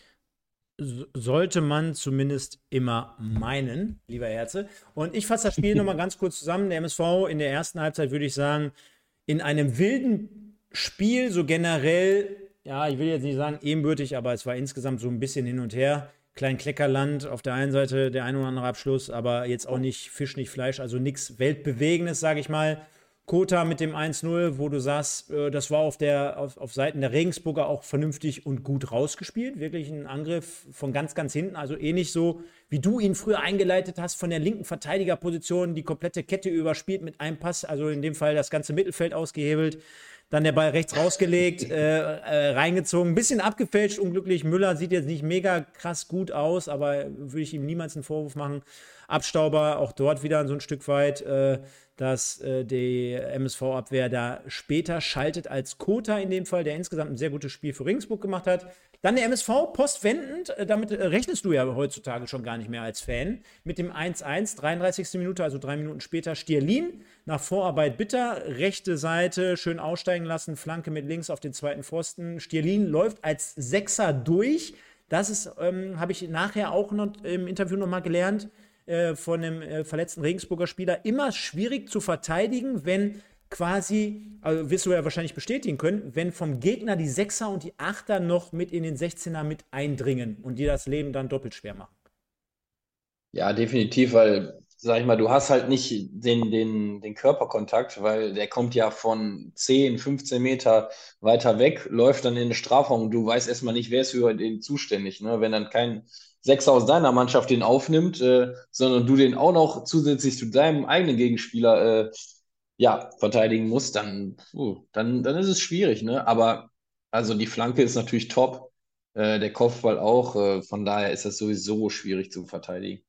sollte man zumindest immer meinen, lieber Herze. Und ich fasse das Spiel [LAUGHS] nochmal ganz kurz zusammen. Der MSV in der ersten Halbzeit würde ich sagen, in einem wilden Spiel, so generell, ja, ich will jetzt nicht sagen ebenbürtig, aber es war insgesamt so ein bisschen hin und her. Klein Kleckerland, auf der einen Seite der ein oder andere Abschluss, aber jetzt auch nicht Fisch, nicht Fleisch, also nichts Weltbewegendes, sage ich mal. Kota mit dem 1-0, wo du sagst, äh, das war auf, der, auf, auf Seiten der Regensburger auch vernünftig und gut rausgespielt. Wirklich ein Angriff von ganz, ganz hinten. Also ähnlich so, wie du ihn früher eingeleitet hast, von der linken Verteidigerposition die komplette Kette überspielt mit einem Pass. Also in dem Fall das ganze Mittelfeld ausgehebelt. Dann der Ball rechts rausgelegt, äh, äh, reingezogen. Ein bisschen abgefälscht, unglücklich. Müller sieht jetzt nicht mega krass gut aus, aber würde ich ihm niemals einen Vorwurf machen. Abstauber auch dort wieder so ein Stück weit. Äh, dass äh, die MSV-Abwehr da später schaltet als Kota in dem Fall, der insgesamt ein sehr gutes Spiel für Ringsburg gemacht hat. Dann der MSV postwendend, äh, damit äh, rechnest du ja heutzutage schon gar nicht mehr als Fan, mit dem 1-1, 33. Minute, also drei Minuten später, Stierlin nach Vorarbeit bitter, rechte Seite schön aussteigen lassen, Flanke mit links auf den zweiten Pfosten. Stierlin läuft als Sechser durch. Das ähm, habe ich nachher auch noch im Interview nochmal gelernt äh, von einem äh, verletzten Regensburger Spieler immer schwierig zu verteidigen, wenn quasi, also wirst du ja wahrscheinlich bestätigen können, wenn vom Gegner die Sechser und die Achter noch mit in den 16er mit eindringen und dir das Leben dann doppelt schwer machen. Ja, definitiv, weil sag ich mal, du hast halt nicht den, den, den Körperkontakt, weil der kommt ja von 10, 15 Meter weiter weg, läuft dann in den Strafraum und du weißt erstmal nicht, wer ist für den zuständig. Ne? Wenn dann kein Sechser aus deiner Mannschaft den aufnimmt, äh, sondern du den auch noch zusätzlich zu deinem eigenen Gegenspieler äh, ja, verteidigen musst, dann, uh, dann, dann ist es schwierig. Ne? Aber also die Flanke ist natürlich top, äh, der Kopfball auch. Äh, von daher ist das sowieso schwierig zu verteidigen.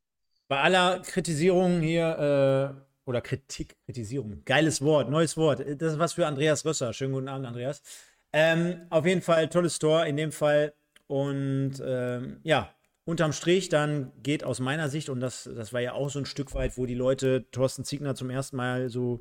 Bei aller Kritisierung hier, äh, oder Kritik, Kritisierung, geiles Wort, neues Wort. Das ist was für Andreas Rösser. Schönen guten Abend, Andreas. Ähm, auf jeden Fall tolles Tor in dem Fall. Und ähm, ja, unterm Strich dann geht aus meiner Sicht, und das, das war ja auch so ein Stück weit, wo die Leute Thorsten Ziegner zum ersten Mal so,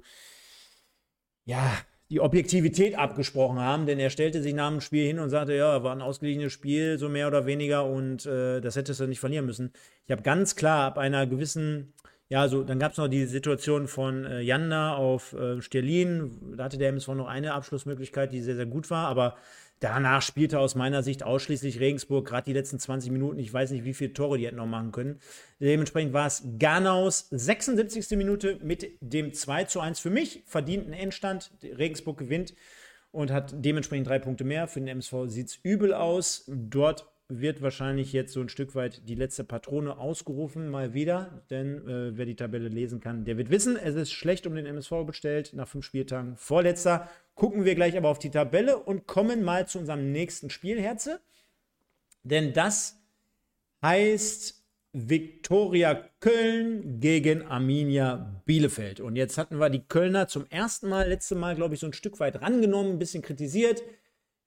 ja, die Objektivität abgesprochen haben, denn er stellte sich nach dem Spiel hin und sagte, ja, war ein ausgeglichenes Spiel, so mehr oder weniger, und äh, das hättest du nicht verlieren müssen. Ich habe ganz klar ab einer gewissen, ja, so, dann gab es noch die Situation von äh, Janda auf äh, Sterlin, da hatte der MSV noch eine Abschlussmöglichkeit, die sehr, sehr gut war, aber Danach spielte aus meiner Sicht ausschließlich Regensburg, gerade die letzten 20 Minuten. Ich weiß nicht, wie viele Tore die hätten noch machen können. Dementsprechend war es Garnaus 76. Minute mit dem 2 zu 1 für mich verdienten Endstand. Regensburg gewinnt und hat dementsprechend drei Punkte mehr. Für den MSV sieht es übel aus. Dort wird wahrscheinlich jetzt so ein Stück weit die letzte Patrone ausgerufen, mal wieder. Denn äh, wer die Tabelle lesen kann, der wird wissen, es ist schlecht um den MSV bestellt nach fünf Spieltagen. Vorletzter gucken wir gleich aber auf die Tabelle und kommen mal zu unserem nächsten Spiel, Herze. Denn das heißt Viktoria Köln gegen Arminia Bielefeld. Und jetzt hatten wir die Kölner zum ersten Mal, letzte Mal, glaube ich, so ein Stück weit rangenommen, ein bisschen kritisiert,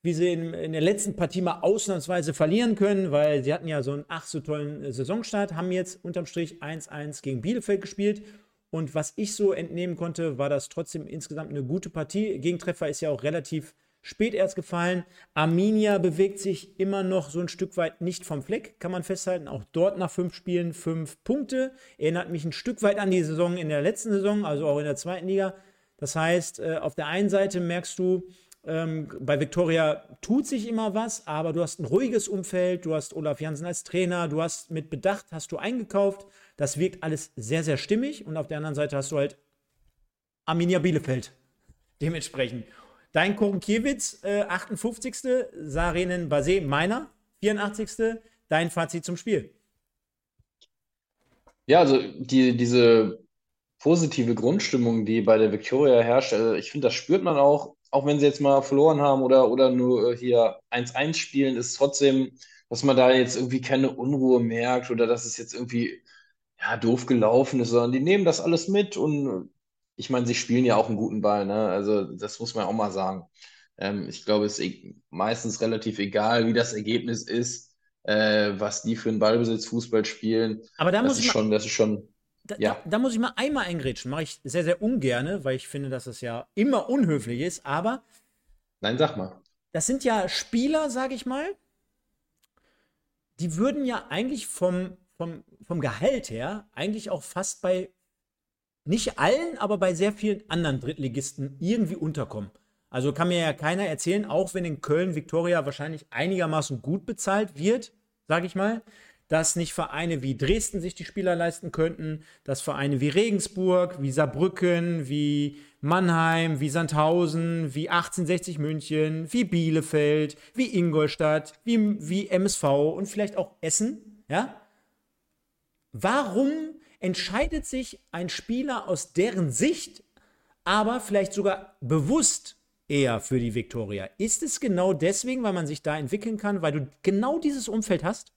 wie sie in, in, der letzten Partie mal ausnahmsweise verlieren können, weil sie hatten ja so einen ach so tollen Saisonstart, haben jetzt unterm Strich 1-1 gegen Bielefeld gespielt und was ich so entnehmen konnte, war das trotzdem insgesamt eine gute Partie. Gegentreffer ist ja auch relativ spät erst gefallen. Arminia bewegt sich immer noch so ein Stück weit nicht vom Fleck, kann man festhalten. Auch dort nach fünf Spielen fünf Punkte. Erinnert mich ein Stück weit an die Saison in der letzten Saison, also auch in der zweiten Liga. Das heißt, äh, auf der einen Seite merkst du, ähm, bei Viktoria tut sich immer was, aber du hast ein ruhiges Umfeld, du hast Olaf Jansen als Trainer, du hast mit Bedacht, hast du eingekauft. Das wirkt alles sehr, sehr stimmig. Und auf der anderen Seite hast du halt Arminia Bielefeld. Dementsprechend. Dein Korunkiewicz, äh, 58. Sarenen Basé, meiner, 84. Dein Fazit zum Spiel. Ja, also die, diese positive Grundstimmung, die bei der Viktoria herrscht, also ich finde, das spürt man auch, auch wenn sie jetzt mal verloren haben oder, oder nur äh, hier 1-1 spielen, ist trotzdem, dass man da jetzt irgendwie keine Unruhe merkt oder dass es jetzt irgendwie ja, doof gelaufen ist, sondern die nehmen das alles mit und ich meine, sie spielen ja auch einen guten Ball, ne? Also das muss man auch mal sagen. Ähm, ich glaube, es ist e-, meistens relativ egal, wie das Ergebnis ist, äh, was die für einen Ballbesitz Fußball spielen. Aber da das muss ist ich schon, das ist schon. Da, ja. da, da, muss ich mal einmal eingrätschen. Mache ich sehr, sehr ungerne, weil ich finde, dass das ja immer unhöflich ist. Aber. Nein, sag mal. Das sind ja Spieler, sage ich mal. Die würden ja eigentlich vom vom, vom Gehalt her eigentlich auch fast bei nicht allen, aber bei sehr vielen anderen Drittligisten irgendwie unterkommen. Also kann mir ja keiner erzählen, auch wenn in Köln Viktoria wahrscheinlich einigermaßen gut bezahlt wird, sage ich mal, dass nicht Vereine wie Dresden sich die Spieler leisten könnten, dass Vereine wie Regensburg, wie Saarbrücken, wie Mannheim, wie Sandhausen, wie 1860 München, wie Bielefeld, wie Ingolstadt, wie, wie MSV und vielleicht auch Essen, ja, Warum entscheidet sich ein Spieler aus deren Sicht, aber vielleicht sogar bewusst eher für die Viktoria? Ist es genau deswegen, weil man sich da entwickeln kann, weil du genau dieses Umfeld hast?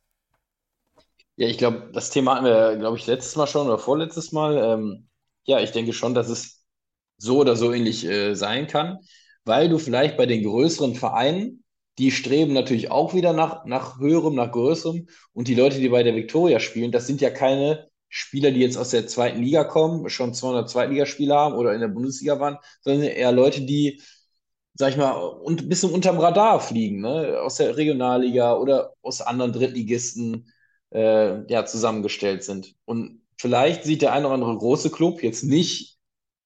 Ja, ich glaube, das Thema hatten wir, glaube ich, letztes Mal schon oder vorletztes Mal. Ähm, ja, ich denke schon, dass es so oder so ähnlich äh, sein kann, weil du vielleicht bei den größeren Vereinen die streben natürlich auch wieder nach, nach höherem, nach größerem. Und die Leute, die bei der Viktoria spielen, das sind ja keine Spieler, die jetzt aus der zweiten Liga kommen, schon 200 Zweitligaspieler haben oder in der Bundesliga waren, sondern eher Leute, die, sag ich mal, ein bisschen unterm Radar fliegen, ne? aus der Regionalliga oder aus anderen Drittligisten äh, ja, zusammengestellt sind. Und vielleicht sieht der eine oder andere große Club jetzt nicht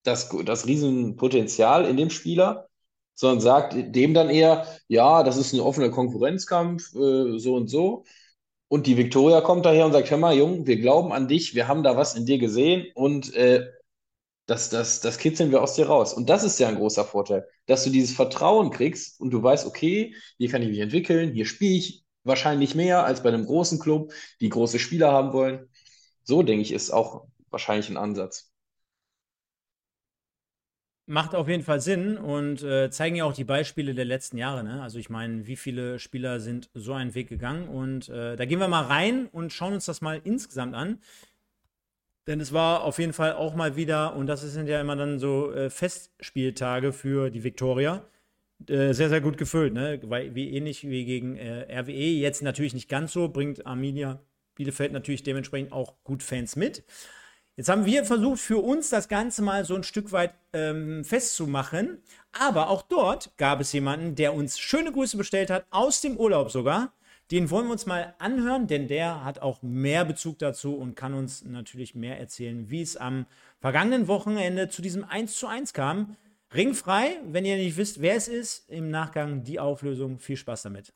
das, das Riesenpotenzial in dem Spieler, sondern sagt dem dann eher, ja, das ist ein offener Konkurrenzkampf, äh, so und so. Und die Viktoria kommt daher und sagt, hör mal, Jung, wir glauben an dich, wir haben da was in dir gesehen und äh, das, das, das kitzeln wir aus dir raus. Und das ist ja ein großer Vorteil, dass du dieses Vertrauen kriegst und du weißt, okay, hier kann ich mich entwickeln, hier spiele ich wahrscheinlich mehr als bei einem großen Club, die große Spieler haben wollen. So, denke ich, ist auch wahrscheinlich ein Ansatz. Macht auf jeden Fall Sinn und äh, zeigen ja auch die Beispiele der letzten Jahre. Ne? Also ich meine, wie viele Spieler sind so einen Weg gegangen? Und äh, da gehen wir mal rein und schauen uns das mal insgesamt an. Denn es war auf jeden Fall auch mal wieder, und das sind ja immer dann so äh, Festspieltage für die Viktoria, äh, sehr, sehr gut gefüllt. Ne? Weil, wie ähnlich wie gegen äh, RWE. Jetzt natürlich nicht ganz so, bringt Arminia Bielefeld natürlich dementsprechend auch gut Fans mit. Jetzt haben wir versucht, für uns das Ganze mal so ein Stück weit ähm, festzumachen. Aber auch dort gab es jemanden, der uns schöne Grüße bestellt hat, aus dem Urlaub sogar. Den wollen wir uns mal anhören, denn der hat auch mehr Bezug dazu und kann uns natürlich mehr erzählen, wie es am vergangenen Wochenende zu diesem 1 zu 1 kam. Ringfrei, wenn ihr nicht wisst, wer es ist, im Nachgang die Auflösung. Viel Spaß damit.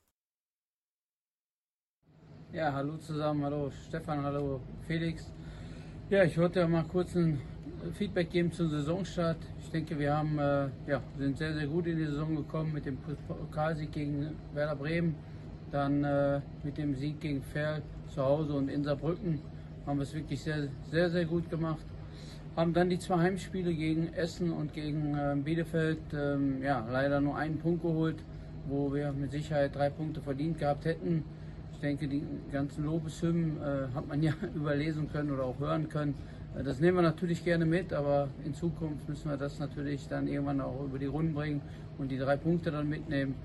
Ja, hallo zusammen, hallo Stefan, hallo Felix. Ja, ich wollte mal kurz ein Feedback geben zum Saisonstart. Ich denke, wir haben, äh, ja, sind sehr, sehr gut in die Saison gekommen mit dem Pokalsieg gegen Werder Bremen, dann äh, mit dem Sieg gegen Ferl zu Hause und in Saarbrücken haben wir es wirklich sehr, sehr, sehr gut gemacht. Haben dann die zwei Heimspiele gegen Essen und gegen äh, Bielefeld, ähm, ja, leider nur einen Punkt geholt, wo wir mit Sicherheit drei Punkte verdient gehabt hätten. Ich denke, die ganzen Lobeshymnen äh, hat man [LAUGHS] ja überlesen können oder auch hören können. Äh, das nehmen wir natürlich gerne mit, aber in Zukunft müssen wir das natürlich dann irgendwann auch über die Runden bringen und die drei Punkte dann mitnehmen.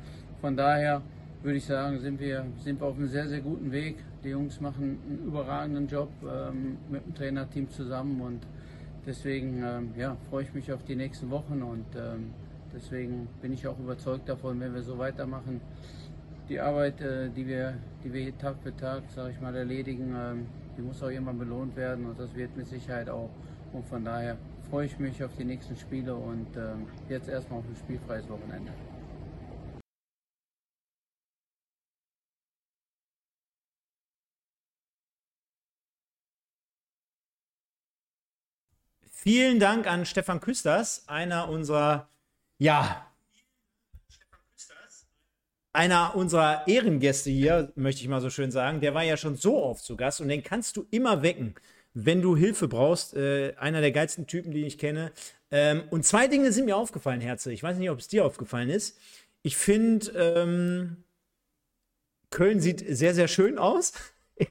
Von daher würde ich sagen, sind wir, sind wir auf einem sehr, sehr guten Weg. Die Jungs machen einen überragenden Job ähm, mit dem Trainerteam zusammen und deswegen ähm, ja, freue ich mich auf die nächsten Wochen und ähm, deswegen bin ich auch überzeugt davon, wenn wir so weitermachen, die Arbeit, äh, die, wir, die wir Tag für Tag, sage ich mal, erledigen, ähm, die muss auch irgendwann belohnt werden und das wird mit Sicherheit auch. Und von daher freue ich mich auf die nächsten Spiele und ähm, jetzt erstmal auf ein spielfreies Wochenende. Vielen Dank an Stefan Küsters, einer unserer ja, einer unserer Ehrengäste hier, möchte ich mal so schön sagen, der war ja schon so oft zu Gast und den kannst du immer wecken, wenn du Hilfe brauchst. Äh, einer der geilsten Typen, die ich kenne. Ähm, und zwei Dinge sind mir aufgefallen, Herze. Ich weiß nicht, ob es dir aufgefallen ist. Ich finde, ähm, Köln sieht sehr, sehr schön aus.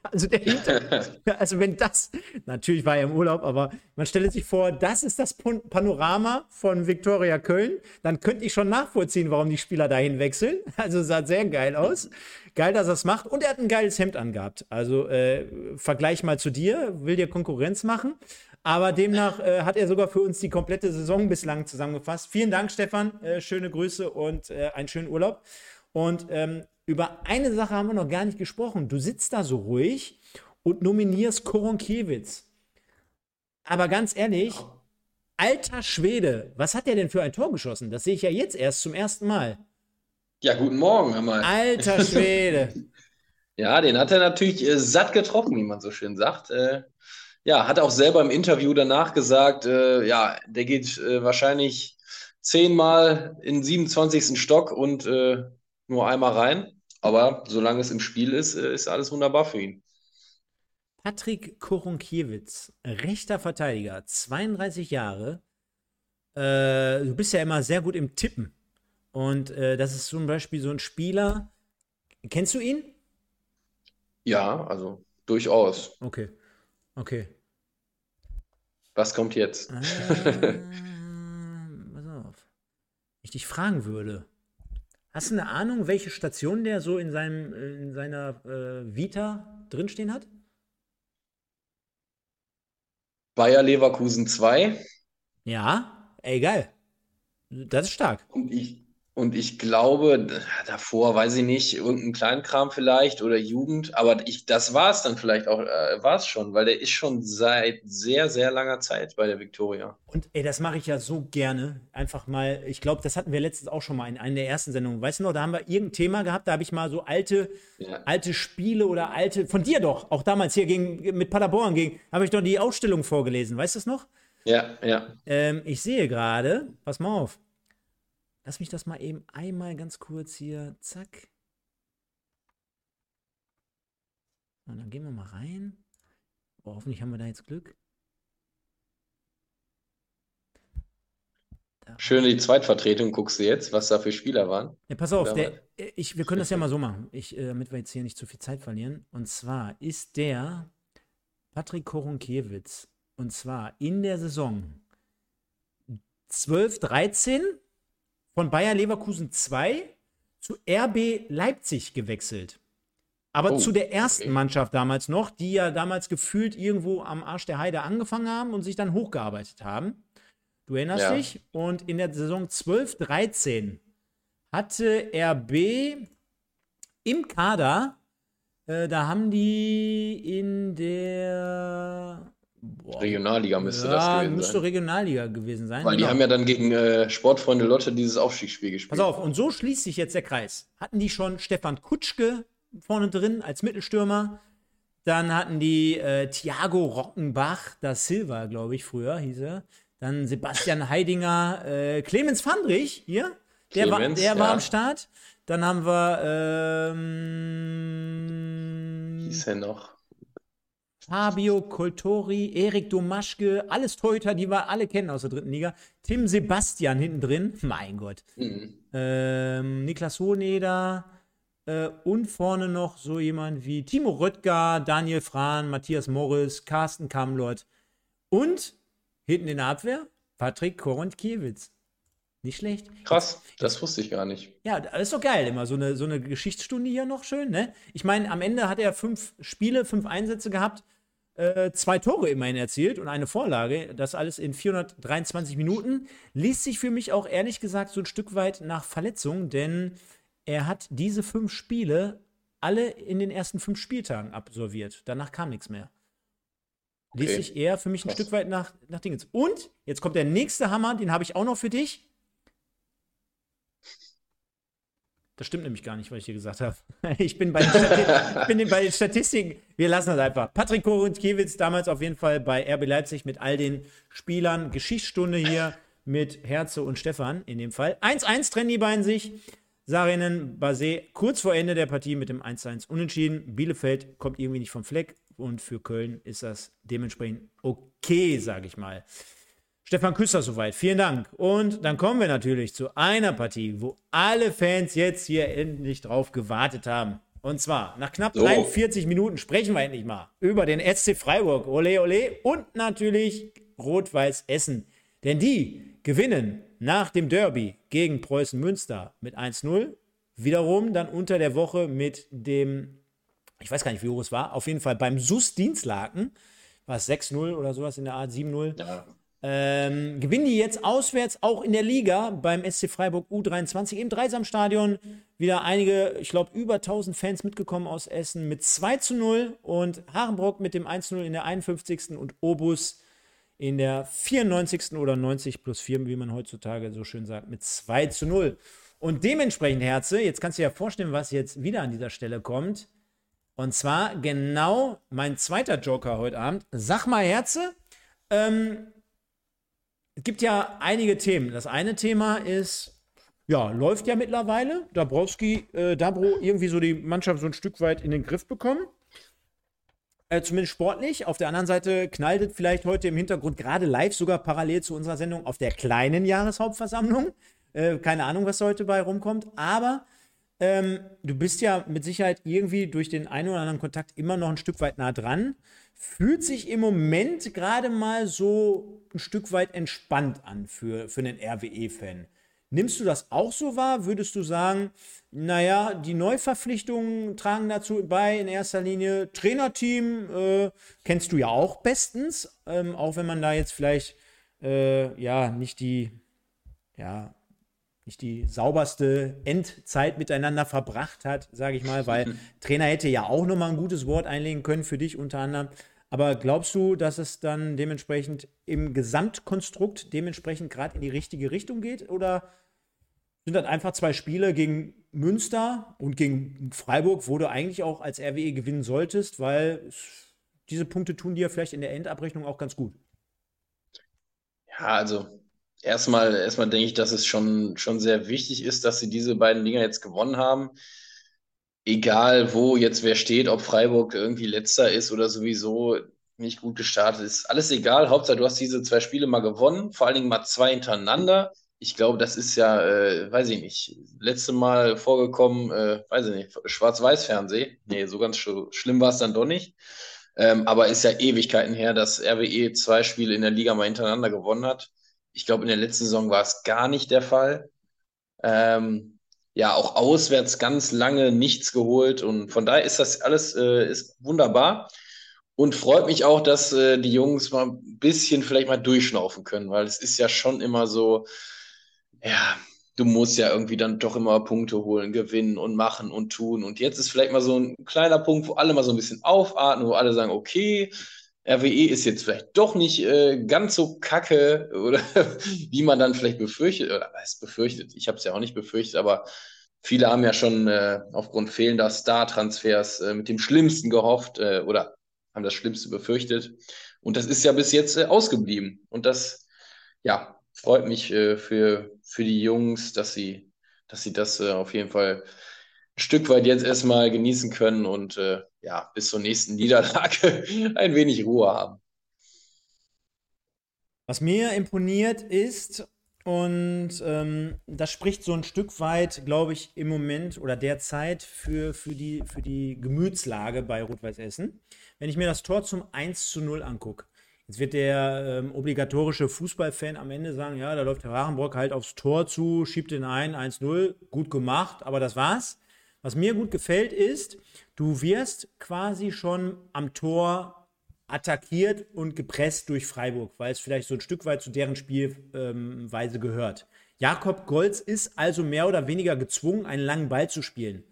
[LAUGHS] Also, der [LAUGHS] also wenn das, natürlich war er im Urlaub, aber man stellt sich vor, das ist das Panorama von Viktoria Köln, dann könnte ich schon nachvollziehen, warum die Spieler dahin wechseln. [LAUGHS] Also sah sehr geil aus. Geil, dass er es macht. Und er hat ein geiles Hemd angehabt. Also äh, Vergleich mal zu dir, will dir Konkurrenz machen. Aber demnach äh, hat er sogar für uns die komplette Saison bislang zusammengefasst. Vielen Dank, Stefan. Äh, schöne Grüße und äh, einen schönen Urlaub. Und ähm, über eine Sache haben wir noch gar nicht gesprochen. Du sitzt da so ruhig und nominierst Koronkiewicz. Aber ganz ehrlich, alter Schwede, was hat der denn für ein Tor geschossen? Das sehe ich ja jetzt erst zum ersten Mal. Ja, guten Morgen einmal. Alter Schwede. [LAUGHS] ja, den hat er natürlich äh, satt getroffen, wie man so schön sagt. Äh, ja, hat auch selber im Interview danach gesagt, äh, ja, der geht äh, wahrscheinlich zehnmal in 27. Stock und äh, nur einmal rein. Aber solange es im Spiel ist, äh, ist alles wunderbar für ihn. Patrick Korunkiewicz, rechter Verteidiger, 32 Jahre. Äh, du bist ja immer sehr gut im Tippen. Und äh, das ist zum Beispiel so ein Spieler. Kennst du ihn? Ja, also durchaus. Okay. Okay. Was kommt jetzt? Ah, [LAUGHS] pass auf. Ich dich fragen würde, Hast du eine Ahnung, welche Station der so in, seinem, in seiner äh, Vita drinstehen hat? Bayer Leverkusen 2. Ja, ey, geil. Das ist stark. Und ich, Und ich glaube, davor, weiß ich nicht, irgendein Kleinkram vielleicht oder Jugend, aber ich, das war es dann vielleicht auch, äh, war es schon, weil der ist schon seit sehr, sehr langer Zeit bei der Viktoria. Und ey, das mache ich ja so gerne. Einfach mal, ich glaube, das hatten wir letztens auch schon mal in einer der ersten Sendungen. Weißt du noch, da haben wir irgendein Thema gehabt, da habe ich mal so alte, ja. alte Spiele oder alte, von dir doch, auch damals hier gegen, mit Paderborn gegen, habe ich doch die Ausstellung vorgelesen, weißt du es noch? Ja, ja. Ähm, ich sehe gerade, pass mal auf. Lass mich das mal eben einmal ganz kurz hier, zack. Und dann gehen wir mal rein. Oh, hoffentlich haben wir da jetzt Glück. Da Schön die Zweitvertretung guckst du jetzt, was da für Spieler waren. Ja, pass auf, der, ich, wir können das ja [LAUGHS] mal so machen, ich, äh, damit wir jetzt hier nicht zu viel Zeit verlieren. Und zwar ist der Patrick Korunkiewicz, und zwar in der Saison 12, 13 von Bayer Leverkusen 2 zu RB Leipzig gewechselt. Aber oh, zu der ersten okay. Mannschaft damals noch, die ja damals gefühlt irgendwo am Arsch der Heide angefangen haben und sich dann hochgearbeitet haben. Du erinnerst ja. dich? Und in der Saison 12-13 hatte RB im Kader, äh, da haben die in der Boah. Regionalliga müsste ja, das gewesen sein. müsste Regionalliga gewesen sein. Weil genau. die haben ja dann gegen äh, Sportfreunde Lotte dieses Aufstiegsspiel gespielt. Pass auf, und so schließt sich jetzt der Kreis. Hatten die schon Stefan Kutschke vorne drin als Mittelstürmer. Dann hatten die äh, Thiago Rockenbach, da Silva, glaube ich, früher hieß er. Dann Sebastian Heidinger, äh, Clemens Fandrich hier, der, Clemens, war, der ja. war am Start. Dann haben wir. Ähm, hieß er noch? Fabio Coltori, Erik Domaschke, alles Torhüter, die wir alle kennen aus der dritten Liga. Tim Sebastian hinten drin, [LAUGHS] mein Gott. Mhm. Ähm, Niklas Hohneder äh, und vorne noch so jemand wie Timo Röttger, Daniel Frahn, Matthias Morris, Carsten Kamlott und hinten in der Abwehr Patrick Koront-Kiewicz. Nicht schlecht. Krass, das wusste ich gar nicht. Ja, das ist doch geil, immer so eine, so eine Geschichtsstunde hier noch schön, ne? Ich meine, am Ende hat er fünf Spiele, fünf Einsätze gehabt äh, zwei Tore immerhin erzielt und eine Vorlage. Das alles in 423 Minuten. Liest sich für mich auch ehrlich gesagt so ein Stück weit nach Verletzung, denn er hat diese fünf Spiele alle in den ersten fünf Spieltagen absolviert. Danach kam nichts mehr. Okay. Liest sich eher für mich ein Krass. Stück weit nach, nach Dingens. Und jetzt kommt der nächste Hammer, den habe ich auch noch für dich. Das stimmt nämlich gar nicht, was ich dir gesagt habe. [LAUGHS] Ich bin bei den, Stati bin bei den Statistiken. Wir lassen das einfach. Patrick Korunkiewicz damals auf jeden Fall bei RB Leipzig mit all den Spielern. Geschichtsstunde hier mit Herze und Stefan in dem Fall. 1-1 trennen die beiden sich. Sarinen Basé kurz vor Ende der Partie mit dem 1-1 unentschieden. Bielefeld kommt irgendwie nicht vom Fleck und für Köln ist das dementsprechend okay, sage ich mal. Stefan Küsser soweit. Vielen Dank. Und dann kommen wir natürlich zu einer Partie, wo alle Fans jetzt hier endlich drauf gewartet haben. Und zwar, nach knapp so. 43 Minuten sprechen wir endlich mal über den SC Freiburg. Ole, ole. Und natürlich Rot-Weiß Essen. Denn die gewinnen nach dem Derby gegen Preußen Münster mit 1-0. Wiederum dann unter der Woche mit dem, ich weiß gar nicht, wie hoch es war, auf jeden Fall beim SUS Dienstlaken. War es 6-0 oder sowas in der Art, 7-0. Ja. Ähm, gewinnen die jetzt auswärts auch in der Liga beim SC Freiburg U23 im Dreisamstadion. Wieder einige, ich glaube, über 1000 Fans mitgekommen aus Essen mit 2 zu 0 und Harenbrock mit dem 1 zu 0 in der 51. und Obus in der 94. oder 90 plus 4, wie man heutzutage so schön sagt, mit 2 zu 0. Und dementsprechend, Herze, jetzt kannst du dir ja vorstellen, was jetzt wieder an dieser Stelle kommt. Und zwar genau mein zweiter Joker heute Abend. Sag mal, Herze, ähm, es gibt ja einige Themen. Das eine Thema ist, ja, läuft ja mittlerweile. Dabrowski, äh, Dabro irgendwie so die Mannschaft so ein Stück weit in den Griff bekommen. Äh, zumindest sportlich. Auf der anderen Seite knallt es vielleicht heute im Hintergrund gerade live, sogar parallel zu unserer Sendung auf der kleinen Jahreshauptversammlung. Äh, keine Ahnung, was heute bei rumkommt. Aber ähm, du bist ja mit Sicherheit irgendwie durch den einen oder anderen Kontakt immer noch ein Stück weit nah dran. Fühlt sich im Moment gerade mal so ein Stück weit entspannt an für, für einen RWE-Fan. Nimmst du das auch so wahr? Würdest du sagen, naja, die Neuverpflichtungen tragen dazu bei in erster Linie. Trainerteam äh, kennst du ja auch bestens, ähm, auch wenn man da jetzt vielleicht äh, ja nicht die ja, nicht die sauberste Endzeit miteinander verbracht hat, sage ich mal, weil [LAUGHS] Trainer hätte ja auch nochmal ein gutes Wort einlegen können für dich unter anderem. Aber glaubst du, dass es dann dementsprechend im Gesamtkonstrukt dementsprechend gerade in die richtige Richtung geht? Oder sind das einfach zwei Spiele gegen Münster und gegen Freiburg, wo du eigentlich auch als RWE gewinnen solltest, weil diese Punkte tun dir vielleicht in der Endabrechnung auch ganz gut? Ja, also erstmal, erstmal denke ich, dass es schon, schon sehr wichtig ist, dass sie diese beiden Dinger jetzt gewonnen haben. Egal, wo jetzt wer steht, ob Freiburg irgendwie letzter ist oder sowieso nicht gut gestartet ist, alles egal. Hauptsache, du hast diese zwei Spiele mal gewonnen, vor allen Dingen mal zwei hintereinander. Ich glaube, das ist ja, äh, weiß ich nicht, letzte Mal vorgekommen, äh, weiß ich nicht, Schwarz-Weiß-Fernseh. Nee, so ganz sch schlimm war es dann doch nicht. Ähm, aber ist ja Ewigkeiten her, dass RWE zwei Spiele in der Liga mal hintereinander gewonnen hat. Ich glaube, in der letzten Saison war es gar nicht der Fall. Ähm, ja, auch auswärts ganz lange nichts geholt und von daher ist das alles äh, ist wunderbar und freut mich auch, dass äh, die Jungs mal ein bisschen vielleicht mal durchschnaufen können, weil es ist ja schon immer so, ja, du musst ja irgendwie dann doch immer Punkte holen, gewinnen und machen und tun. Und jetzt ist vielleicht mal so ein kleiner Punkt, wo alle mal so ein bisschen aufatmen, wo alle sagen, okay, RWE ist jetzt vielleicht doch nicht äh, ganz so kacke [LAUGHS] oder wie man dann vielleicht befürchtet, oder was befürchtet, ich habe es ja auch nicht befürchtet, aber viele haben ja schon äh, aufgrund fehlender Star-Transfers äh, mit dem Schlimmsten gehofft äh, oder haben das Schlimmste befürchtet. Und das ist ja bis jetzt äh, ausgeblieben. Und das, ja, freut mich äh, für, für die Jungs, dass sie, dass sie das auf jeden Fall Stück weit jetzt erstmal genießen können und äh, ja, bis zur nächsten Niederlage [LAUGHS] ein wenig Ruhe haben. Was mir imponiert ist, und ähm, das spricht so ein Stück weit, glaube ich, im Moment oder derzeit für, für, die, für die Gemütslage bei Rot-Weiß Essen. Wenn ich mir das Tor zum 1 zu 0 angucke, jetzt wird der ähm, obligatorische Fußballfan am Ende sagen, ja, da läuft der Warenbrock halt aufs Tor zu, schiebt den ein, 1-0, gut gemacht, aber das war's. Was mir gut gefällt ist, du wirst quasi schon am Tor attackiert und gepresst durch Freiburg, weil es vielleicht so ein Stück weit zu deren Spielweise ähm, gehört. Jakob Golz ist also mehr oder weniger gezwungen, einen langen Ball zu spielen.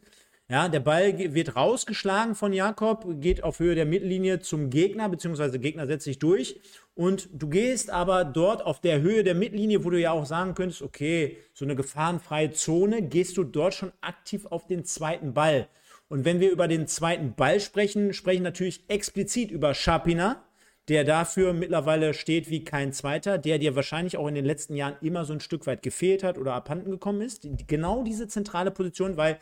Ja, der Ball wird rausgeschlagen von Jakob, geht auf Höhe der Mittellinie zum Gegner, beziehungsweise der Gegner setzt sich durch. Und du gehst aber dort auf der Höhe der Mittellinie, wo du ja auch sagen könntest, okay, so eine gefahrenfreie Zone, gehst du dort schon aktiv auf den zweiten Ball. Und wenn wir über den zweiten Ball sprechen, sprechen natürlich explizit über Schapina, der dafür mittlerweile steht wie kein zweiter, der dir wahrscheinlich auch in den letzten Jahren immer so ein Stück weit gefehlt hat oder abhanden gekommen ist. Genau diese zentrale Position, weil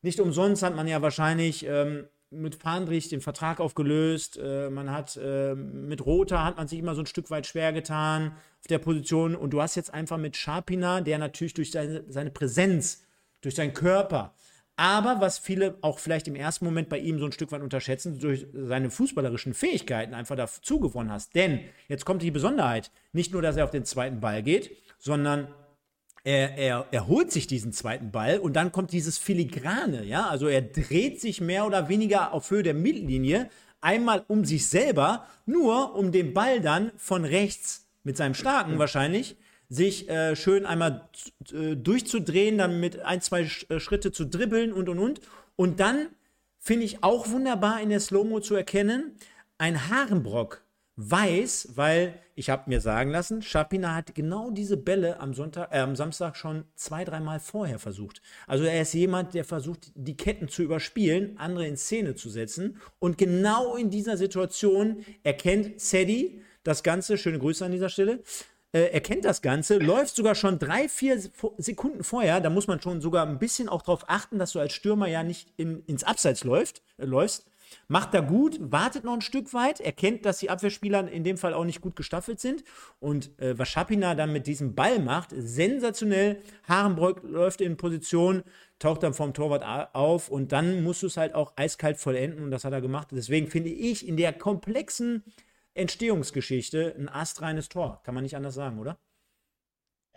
nicht umsonst hat man ja wahrscheinlich ähm, mit Fahndrich den Vertrag aufgelöst. Äh, man hat äh, mit Rota hat man sich immer so ein Stück weit schwer getan auf der Position. Und du hast jetzt einfach mit Sharpina, der natürlich durch seine, seine Präsenz, durch seinen Körper, aber was viele auch vielleicht im ersten Moment bei ihm so ein Stück weit unterschätzen, durch seine fußballerischen Fähigkeiten einfach dazu gewonnen hast. Denn jetzt kommt die Besonderheit, nicht nur, dass er auf den zweiten Ball geht, sondern er, er, er holt sich diesen zweiten Ball und dann kommt dieses Filigrane, ja, also er dreht sich mehr oder weniger auf Höhe der Mittellinie einmal um sich selber, nur um den Ball dann von rechts mit seinem Starken wahrscheinlich sich äh, schön einmal äh, durchzudrehen, dann mit ein, zwei äh, Schritte zu dribbeln und und und. Und dann finde ich auch wunderbar in der Slow-Mo zu erkennen, ein Haarenbrock weiß, weil ich habe mir sagen lassen, Schapina hat genau diese Bälle am, Sonntag, äh, am Samstag schon zwei, dreimal vorher versucht. Also er ist jemand, der versucht, die Ketten zu überspielen, andere in Szene zu setzen. Und genau in dieser Situation erkennt Sedi das Ganze, schöne Grüße an dieser Stelle, äh, erkennt das Ganze, läuft sogar schon drei, vier Sekunden vorher. Da muss man schon sogar ein bisschen auch darauf achten, dass du als Stürmer ja nicht in, ins Abseits läuft, äh, läufst. Macht er gut, wartet noch ein Stück weit, erkennt, dass die Abwehrspieler in dem Fall auch nicht gut gestaffelt sind. Und äh, was Schapina dann mit diesem Ball macht, sensationell. Harenbrock läuft in Position, taucht dann vom Torwart auf und dann musst du es halt auch eiskalt vollenden und das hat er gemacht. Deswegen finde ich in der komplexen Entstehungsgeschichte ein astreines Tor. Kann man nicht anders sagen, oder?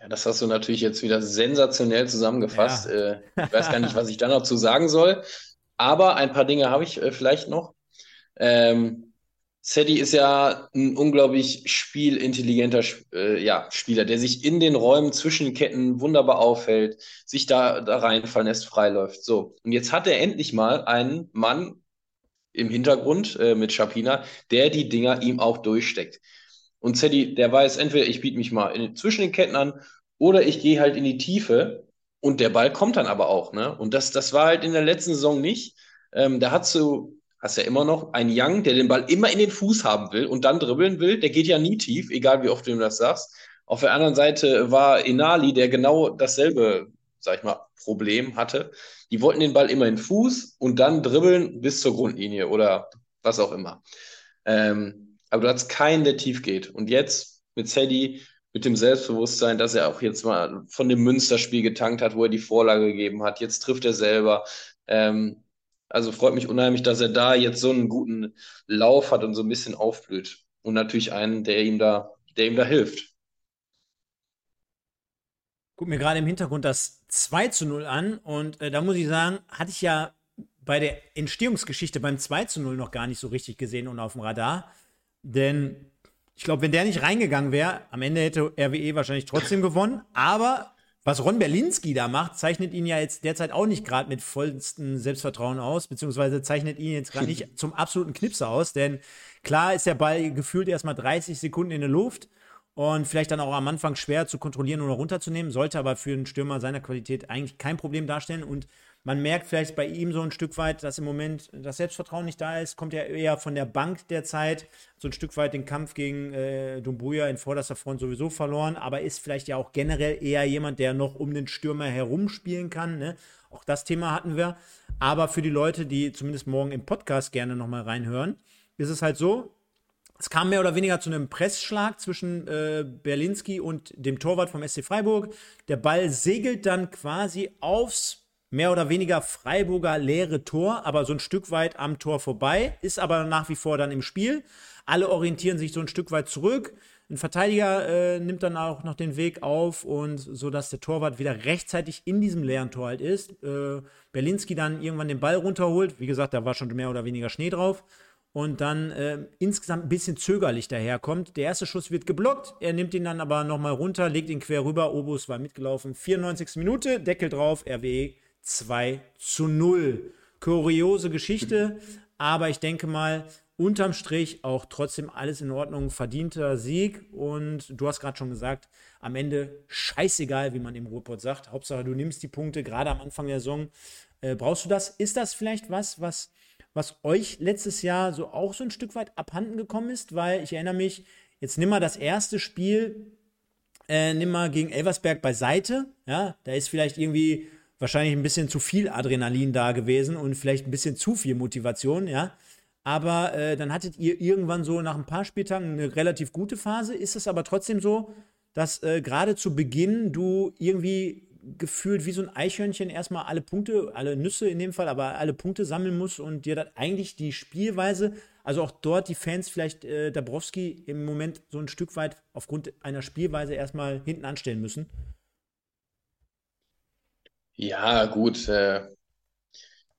Ja, das hast du natürlich jetzt wieder sensationell zusammengefasst. Ja. Äh, ich weiß gar nicht, was ich da noch zu sagen soll. Aber ein paar Dinge habe ich äh, vielleicht noch. Ähm, Sadie ist ja ein unglaublich spielintelligenter äh, ja, Spieler, der sich in den Räumen zwischen den Ketten wunderbar aufhält, sich da, da reinfallen lässt, freiläuft. So. Und jetzt hat er endlich mal einen Mann im Hintergrund äh, mit Schapina, der die Dinger ihm auch durchsteckt. Und Sadie, der weiß, entweder ich biete mich mal in, zwischen den Ketten an oder ich gehe halt in die Tiefe und der Ball kommt dann aber auch. Ne? Und das, das war halt in der letzten Saison nicht. Ähm, da hast du hast ja immer noch einen Young, der den Ball immer in den Fuß haben will und dann dribbeln will. Der geht ja nie tief, egal wie oft du ihm das sagst. Auf der anderen Seite war Inali, der genau dasselbe, sag ich mal, Problem hatte. Die wollten den Ball immer in den Fuß und dann dribbeln bis zur Grundlinie oder was auch immer. Ähm, aber du hast keinen, der tief geht. Und jetzt mit Sadie, mit dem Selbstbewusstsein, dass er auch jetzt mal von dem Münsterspiel getankt hat, wo er die Vorlage gegeben hat. Jetzt trifft er selber. Ähm, also freut mich unheimlich, dass er da jetzt so einen guten Lauf hat und so ein bisschen aufblüht. Und natürlich einen, der ihm da, der ihm da hilft. Guck mir gerade im Hintergrund das 2 zu 0 an und äh, da muss ich sagen, hatte ich ja bei der Entstehungsgeschichte beim 2 zu 0 noch gar nicht so richtig gesehen und auf dem Radar. Denn ich glaube, wenn der nicht reingegangen wäre, am Ende hätte RWE wahrscheinlich trotzdem gewonnen. Aber was Ron Berlinski da macht, zeichnet ihn ja jetzt derzeit auch nicht gerade mit vollstem Selbstvertrauen aus, beziehungsweise zeichnet ihn jetzt gerade [LAUGHS] nicht zum absoluten Knipser aus, denn klar ist der Ball gefühlt erstmal 30 Sekunden in der Luft und vielleicht dann auch am Anfang schwer zu kontrollieren oder runterzunehmen, sollte aber für einen Stürmer seiner Qualität eigentlich kein Problem darstellen und man merkt vielleicht bei ihm so ein Stück weit, dass im Moment das Selbstvertrauen nicht da ist. Kommt ja eher von der Bank derzeit. So ein Stück weit den Kampf gegen äh, Dumbuya in vorderster Front sowieso verloren. Aber ist vielleicht ja auch generell eher jemand, der noch um den Stürmer herumspielen kann. Ne? Auch das Thema hatten wir. Aber für die Leute, die zumindest morgen im Podcast gerne nochmal reinhören, ist es halt so, es kam mehr oder weniger zu einem Pressschlag zwischen äh, Berlinski und dem Torwart vom SC Freiburg. Der Ball segelt dann quasi aufs mehr oder weniger Freiburger leere Tor, aber so ein Stück weit am Tor vorbei, ist aber nach wie vor dann im Spiel. Alle orientieren sich so ein Stück weit zurück. Ein Verteidiger äh, nimmt dann auch noch den Weg auf und so dass der Torwart wieder rechtzeitig in diesem leeren Tor halt ist. Äh, Berlinski dann irgendwann den Ball runterholt. Wie gesagt, da war schon mehr oder weniger Schnee drauf. Und dann äh, insgesamt ein bisschen zögerlich daherkommt. Der erste Schuss wird geblockt. Er nimmt ihn dann aber nochmal runter, legt ihn quer rüber. Obus war mitgelaufen. 94. Minute, Deckel drauf, RWE 2 zu 0. Kuriose Geschichte, aber ich denke mal, unterm Strich auch trotzdem alles in Ordnung, verdienter Sieg und du hast gerade schon gesagt, am Ende scheißegal, wie man im Ruhrpott sagt. Hauptsache, du nimmst die Punkte, gerade am Anfang der Saison. Äh, brauchst du das? Ist das vielleicht was, was, was euch letztes Jahr so auch so ein Stück weit abhanden gekommen ist? Weil ich erinnere mich, jetzt nimm mal das erste Spiel, äh, nimm mal gegen Elversberg beiseite. Ja, da ist vielleicht irgendwie wahrscheinlich ein bisschen zu viel Adrenalin da gewesen und vielleicht ein bisschen zu viel Motivation, ja. Aber äh, dann hattet ihr irgendwann so nach ein paar Spieltagen eine relativ gute Phase. Ist es aber trotzdem so, dass äh, gerade zu Beginn du irgendwie gefühlt wie so ein Eichhörnchen erstmal alle Punkte, alle Nüsse in dem Fall, aber alle Punkte sammeln musst und dir dann eigentlich die Spielweise, also auch dort die Fans vielleicht äh, Dabrowski im Moment so ein Stück weit aufgrund einer Spielweise erstmal hinten anstellen müssen? Ja, gut. Äh,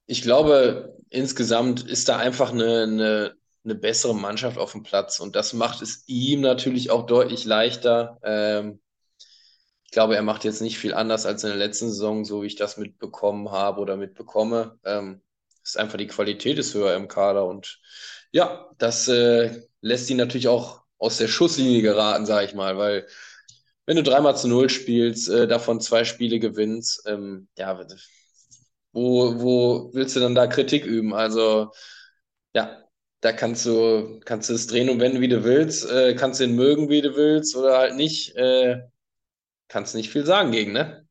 ich glaube, insgesamt ist da einfach eine, eine, eine bessere Mannschaft auf dem Platz und das macht es ihm natürlich auch deutlich leichter. Ähm, ich glaube, er macht jetzt nicht viel anders als in der letzten Saison, so wie ich das mitbekommen habe oder mitbekomme. Ähm, ist einfach die Qualität ist höher im Kader und ja, das äh, lässt ihn natürlich auch aus der Schusslinie geraten, sage ich mal, weil wenn du dreimal zu null spielst, äh, davon zwei Spiele gewinnst, ähm, ja, wo, wo willst du dann da Kritik üben? Also, ja, da kannst du, kannst du es drehen und wenden, wie du willst, äh, kannst du ihn mögen, wie du willst, oder halt nicht, äh, kannst nicht viel sagen gegen, ne?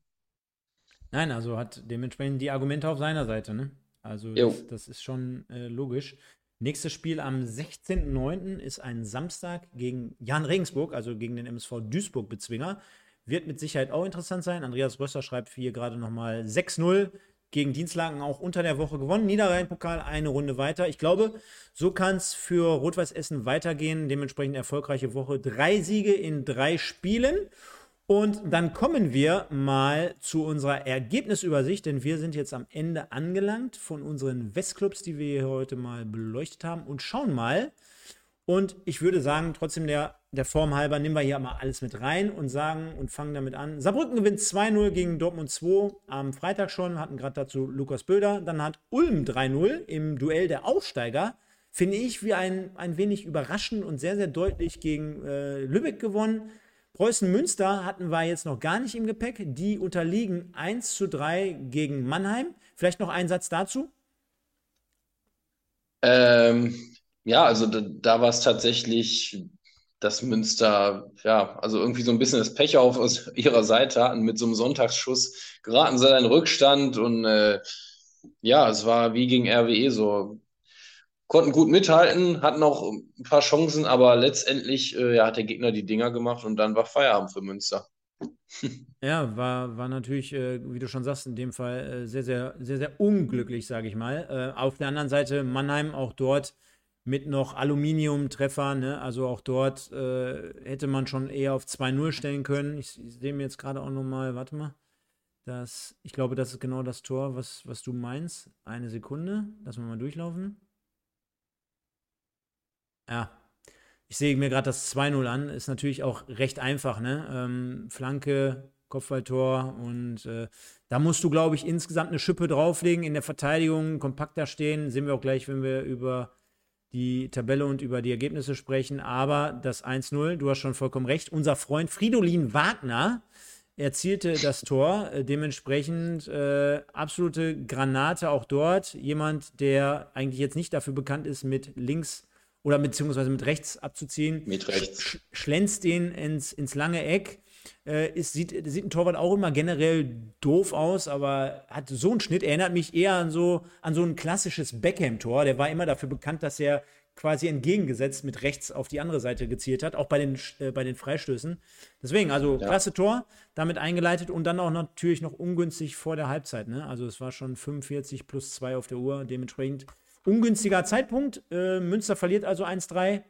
Nein, also hat dementsprechend die Argumente auf seiner Seite, ne? Also das, das, ist schon äh, logisch. Nächstes Spiel am 16.09. ist ein Samstag gegen Jan Regensburg, also gegen den MSV Duisburg-Bezwinger. Wird mit Sicherheit auch interessant sein. Andreas Rösser schreibt hier gerade nochmal 6-0 gegen Dienstlagen auch unter der Woche gewonnen. Niederrhein-Pokal eine Runde weiter. Ich glaube, so kann es für Rot-Weiß Essen weitergehen. Dementsprechend erfolgreiche Woche. Drei Siege in drei Spielen. Und dann kommen wir mal zu unserer Ergebnisübersicht, denn wir sind jetzt am Ende angelangt von unseren Westclubs, die wir hier heute mal beleuchtet haben und schauen mal, Und ich würde sagen, trotzdem der, der Form halber, nehmen wir hier mal alles mit rein und sagen und fangen damit an. Saarbrücken gewinnt 2-0 gegen Dortmund 2 am Freitag schon, hatten gerade dazu Lukas Böder. Dann hat Ulm 3-0 im Duell der Aufsteiger, finde ich, wie ein, ein wenig überraschend und sehr, sehr deutlich gegen äh, Lübeck gewonnen. Preußen Münster hatten wir jetzt noch gar nicht im Gepäck. Die unterliegen 1 zu 3 gegen Mannheim. Vielleicht noch ein Satz dazu? Ähm, ja, also da, da war es tatsächlich, dass Münster, ja, also irgendwie so ein bisschen das Pech auf aus ihrer Seite hatten. Mit so einem Sonntagsschuss geraten sie in Rückstand und äh, ja, es war wie gegen RWE so. Konnten gut mithalten, hatten auch ein paar Chancen, aber letztendlich äh, ja, hat der Gegner die Dinger gemacht und dann war Feierabend für Münster. [LAUGHS] Ja, war, war natürlich, äh, wie du schon sagst, in dem Fall äh, sehr, sehr, sehr, sehr unglücklich, sage ich mal. Äh, auf der anderen Seite Mannheim auch dort mit noch Aluminiumtreffer, ne? also auch dort äh, hätte man schon eher auf 2-0 stellen können. Ich, ich sehe mir jetzt gerade auch nochmal, warte mal, das, ich glaube, das ist genau das Tor, was, was du meinst. Eine Sekunde, lassen wir mal durchlaufen. Ja, ich sehe mir gerade das 2-0 an, ist natürlich auch recht einfach, ne? Ähm, Flanke, Kopfballtor und äh, da musst du, glaube ich, insgesamt eine Schippe drauflegen, in der Verteidigung kompakter stehen. Sehen wir auch gleich, wenn wir über die Tabelle und über die Ergebnisse sprechen. Aber das 1-0, du hast schon vollkommen recht. Unser Freund Fridolin Wagner erzielte das Tor. Äh, dementsprechend äh, absolute Granate auch dort. Jemand, der eigentlich jetzt nicht dafür bekannt ist, mit links oder beziehungsweise mit rechts abzuziehen. Mit rechts. Sch schlänzt den ins, ins lange Eck. Äh, ist, sieht, sieht ein Torwart auch immer generell doof aus, aber hat so einen Schnitt, erinnert mich eher an so, an so ein klassisches Beckham-Tor. Der war immer dafür bekannt, dass er quasi entgegengesetzt mit rechts auf die andere Seite gezielt hat, auch bei den, äh, bei den Freistößen. Deswegen, also ja. klasse Tor, damit eingeleitet und dann auch natürlich noch ungünstig vor der Halbzeit. Ne? Also es war schon 45 plus 2 auf der Uhr, dementsprechend ungünstiger Zeitpunkt. Äh, Münster verliert also 1-3.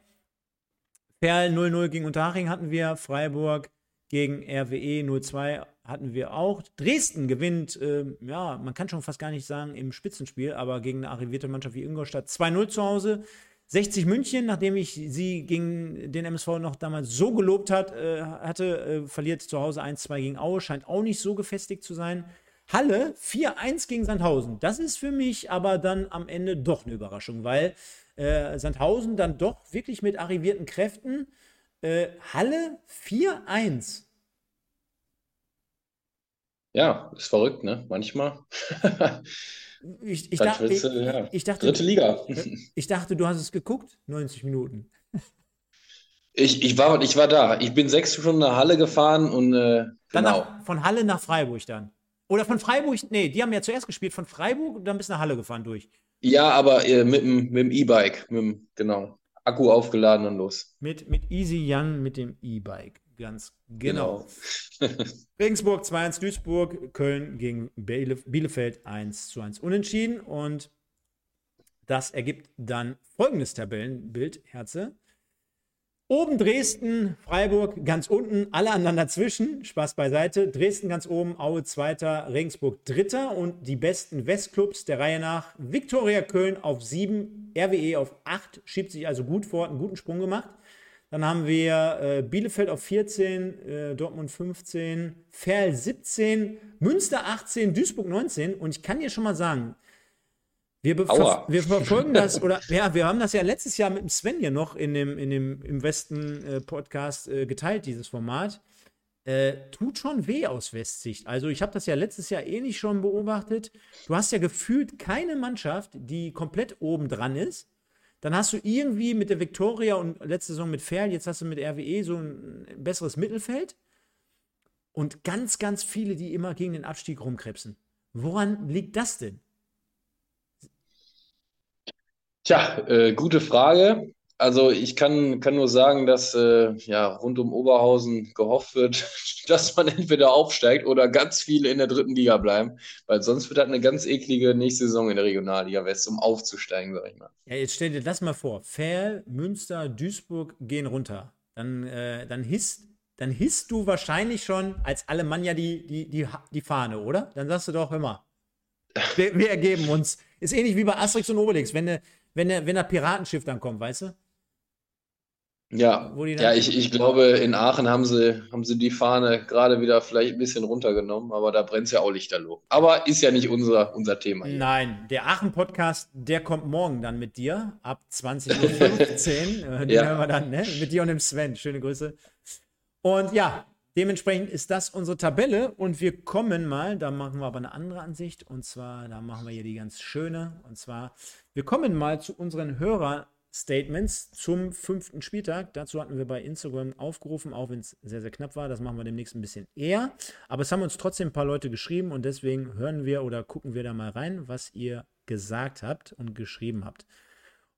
Perl 0-0 gegen Unterhaching hatten wir, Freiburg gegen RWE 0-2 hatten wir auch. Dresden gewinnt, äh, ja, man kann schon fast gar nicht sagen im Spitzenspiel, aber gegen eine arrivierte Mannschaft wie Ingolstadt 2-0 zu Hause. 60 München, nachdem ich sie gegen den MSV noch damals so gelobt hat, äh, hatte, äh, verliert zu Hause 1-2 gegen Aue, scheint auch nicht so gefestigt zu sein. Halle 4-1 gegen Sandhausen. Das ist für mich aber dann am Ende doch eine Überraschung, weil äh, Sandhausen dann doch wirklich mit arrivierten Kräften äh, Halle 4-1. Ja, ist verrückt, ne? Manchmal. [LAUGHS] ich, ich, dachte, ich, ja. ich, dachte, Dritte Liga. [LAUGHS] ich dachte, du hast es geguckt, 90 Minuten. [LAUGHS] Ich, ich, war, ich war da. Ich bin sechs Stunden nach Halle gefahren und äh, dann genau. nach, von Halle nach Freiburg dann. Oder von Freiburg, nee, die haben ja zuerst gespielt, von Freiburg und dann bis nach Halle gefahren durch. Ja, aber äh, mit, mit dem E-Bike, genau. Akku aufgeladen und los. Mit, mit Easy Young mit dem E-Bike. Ganz genau. genau. [LAUGHS] Regensburg 2-1 Duisburg, Köln gegen Bielefeld 1 zu 1 unentschieden. Und das ergibt dann folgendes Tabellenbild, Herze. Oben Dresden, Freiburg ganz unten, alle anderen dazwischen. Spaß beiseite. Dresden ganz oben, Aue zweiter, Regensburg dritter und die besten Westclubs der Reihe nach. Viktoria Köln auf sieben, RWE auf acht, schiebt sich also gut vor, hat einen guten Sprung gemacht. Dann haben wir äh, Bielefeld auf 14, äh, Dortmund 15, Ferl 17, Münster 18, Duisburg 19 und ich kann dir schon mal sagen, wir, wir, [LAUGHS] verfolgen das, oder ja, wir haben das ja letztes Jahr mit dem Sven hier noch in dem, in dem im Westen-Podcast äh, äh, geteilt, dieses Format. Äh, tut schon weh aus Westsicht. Also, ich habe das ja letztes Jahr ähnlich schon beobachtet. Du hast ja gefühlt keine Mannschaft, die komplett oben dran ist. Dann hast du irgendwie mit der Viktoria und letzte Saison mit Ferl, jetzt hast du mit RWE so ein besseres Mittelfeld. Und ganz, ganz viele, die immer gegen den Abstieg rumkrebsen. Woran liegt das denn? Tja, äh, gute Frage. Also ich kann, kann nur sagen, dass äh, ja, rund um Oberhausen gehofft wird, [LAUGHS] dass man entweder aufsteigt oder ganz viele in der dritten Liga bleiben, weil sonst wird das eine ganz eklige nächste Saison in der Regionalliga West, um aufzusteigen, sag ich mal. Ja, jetzt stell dir das mal vor. Ferl, Münster, Duisburg gehen runter. Dann, äh, dann hisst dann hisst du wahrscheinlich schon als Alemannia die, die, die, die Fahne, oder? Dann sagst du doch immer, wir, wir ergeben uns. Ist ähnlich wie bei Asterix und Obelix. Wenn, ne, wenn, der, wenn der Piratenschiff dann kommt, weißt du? Ja, ja ich, ich glaube, in Aachen haben sie, haben sie die Fahne gerade wieder vielleicht ein bisschen runtergenommen, aber da brennt ja auch lichterloh. Aber ist ja nicht unser, unser Thema hier. Nein, der Aachen-Podcast, der kommt morgen dann mit dir ab 20.15 Uhr. [LAUGHS] äh, Den Ja. hören wir dann, ne? Mit dir und dem Sven. Schöne Grüße. Und ja, dementsprechend ist das unsere Tabelle und wir kommen mal, da machen wir aber eine andere Ansicht und zwar, da machen wir hier die ganz schöne und zwar, wir kommen mal zu unseren Hörer-Statements zum fünften Spieltag. Dazu hatten wir bei Instagram aufgerufen, auch wenn es sehr, sehr knapp war. Das machen wir demnächst ein bisschen eher. Aber es haben uns trotzdem ein paar Leute geschrieben und deswegen hören wir oder gucken wir da mal rein, was ihr gesagt habt und geschrieben habt.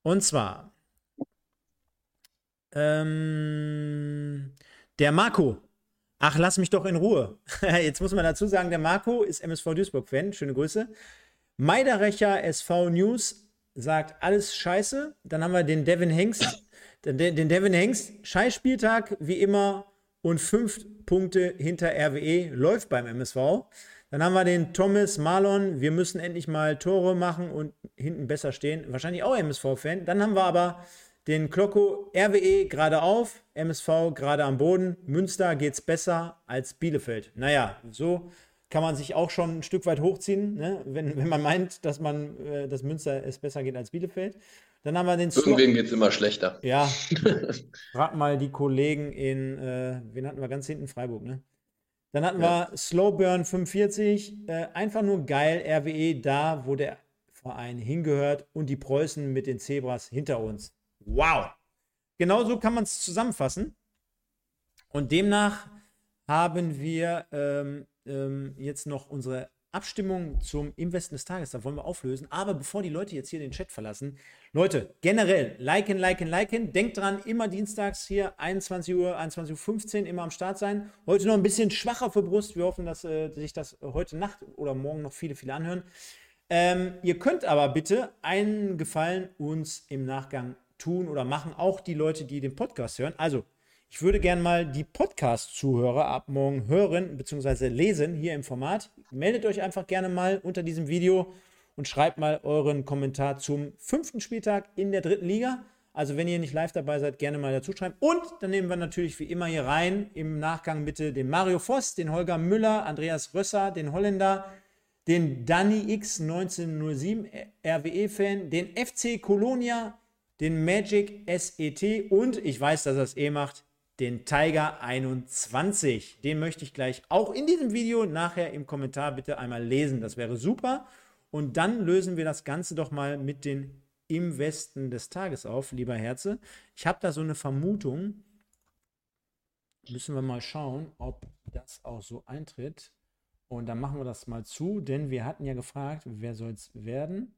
Und zwar, ähm, der Marco. Ach, lass mich doch in Ruhe. [LAUGHS] Jetzt muss man dazu sagen, der Marco ist MSV Duisburg-Fan. Schöne Grüße. Meiderecher SV News sagt alles scheiße. Dann haben wir den Devin Hengst. Den, den Devin Hengst, Scheißspieltag wie immer und fünf Punkte hinter RWE läuft beim MSV. Dann haben wir den Thomas Marlon. Wir müssen endlich mal Tore machen und hinten besser stehen. Wahrscheinlich auch MSV-Fan. Dann haben wir aber den Klocko RWE gerade auf, MSV gerade am Boden. Münster geht's besser als Bielefeld. Naja, so kann man sich auch schon ein Stück weit hochziehen, ne? wenn, wenn man meint, dass man, äh, dass Münster es besser geht als Bielefeld. Dann haben wir den Irgendwen geht es immer schlechter. ja, [LAUGHS] frag mal die Kollegen in, äh, wen hatten wir ganz hinten? Freiburg, ne? Dann hatten wir Slowburn 45, äh, einfach nur geil, RWE da, wo der Verein hingehört und die Preußen mit den Zebras hinter uns. Wow! Genau so kann man es zusammenfassen. Und demnach haben wir ähm, ähm, jetzt noch unsere Abstimmung zum Investen des Tages. Da wollen wir auflösen. Aber bevor die Leute jetzt hier den Chat verlassen, Leute, generell liken, liken, liken. Denkt dran, immer dienstags hier 21 Uhr, 21.15 Uhr immer am Start sein. Heute noch ein bisschen schwacher für Brust. Wir hoffen, dass äh, sich das heute Nacht oder morgen noch viele, viele anhören. Ähm, ihr könnt aber bitte einen Gefallen uns im Nachgang tun oder machen, auch die Leute, die den Podcast hören. Also, ich würde gerne mal die Podcast-Zuhörer ab morgen hören bzw. lesen hier im Format. Meldet euch einfach gerne mal unter diesem Video und schreibt mal euren Kommentar zum fünften Spieltag in der dritten Liga. Also wenn ihr nicht live dabei seid, gerne mal dazu schreiben. Und dann nehmen wir natürlich wie immer hier rein im Nachgang bitte den Mario Voss, den Holger Müller, Andreas Rösser, den Holländer, den Danny X 1907 RWE-Fan, den FC Colonia, den Magic SET und ich weiß, dass er es eh macht, den Tiger 21. Den möchte ich gleich auch in diesem Video nachher im Kommentar bitte einmal lesen. Das wäre super. Und dann lösen wir das Ganze doch mal mit den im Westen des Tages auf, lieber Herze. Ich habe da so eine Vermutung. Müssen wir mal schauen, ob das auch so eintritt. Und dann machen wir das mal zu, denn wir hatten ja gefragt, wer soll es werden?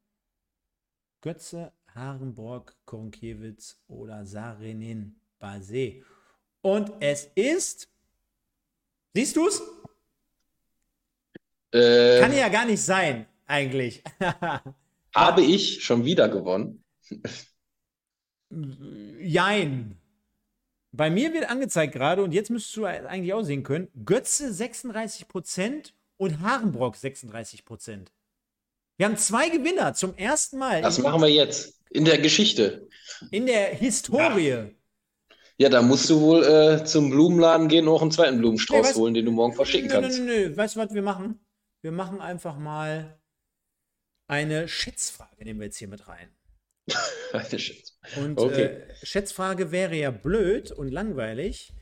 Götze, Harenborg, Koronkiewicz oder Sarenin Basé. Und es ist. Siehst du es? Äh, Kann ja gar nicht sein, eigentlich. [LAUGHS] habe ich schon wieder gewonnen? [LAUGHS] Jein. Bei mir wird angezeigt gerade, und jetzt müsstest du eigentlich auch sehen können, Götze 36% und Harenbrock 36%. Wir haben zwei Gewinner zum ersten Mal Das machen wir jetzt. In der Geschichte. in der Historie. Ja, da musst du wohl äh, zum Blumenladen gehen und auch einen zweiten Blumenstrauß Nee, weißt- holen, den du morgen verschicken Nö, nö, kannst. nö, nö. Weißt du, was wir machen? Wir machen einfach mal eine Schätzfrage, nehmen wir jetzt hier mit rein. [LAUGHS] Und Okay. äh, Schätzfrage wäre ja blöd und langweilig,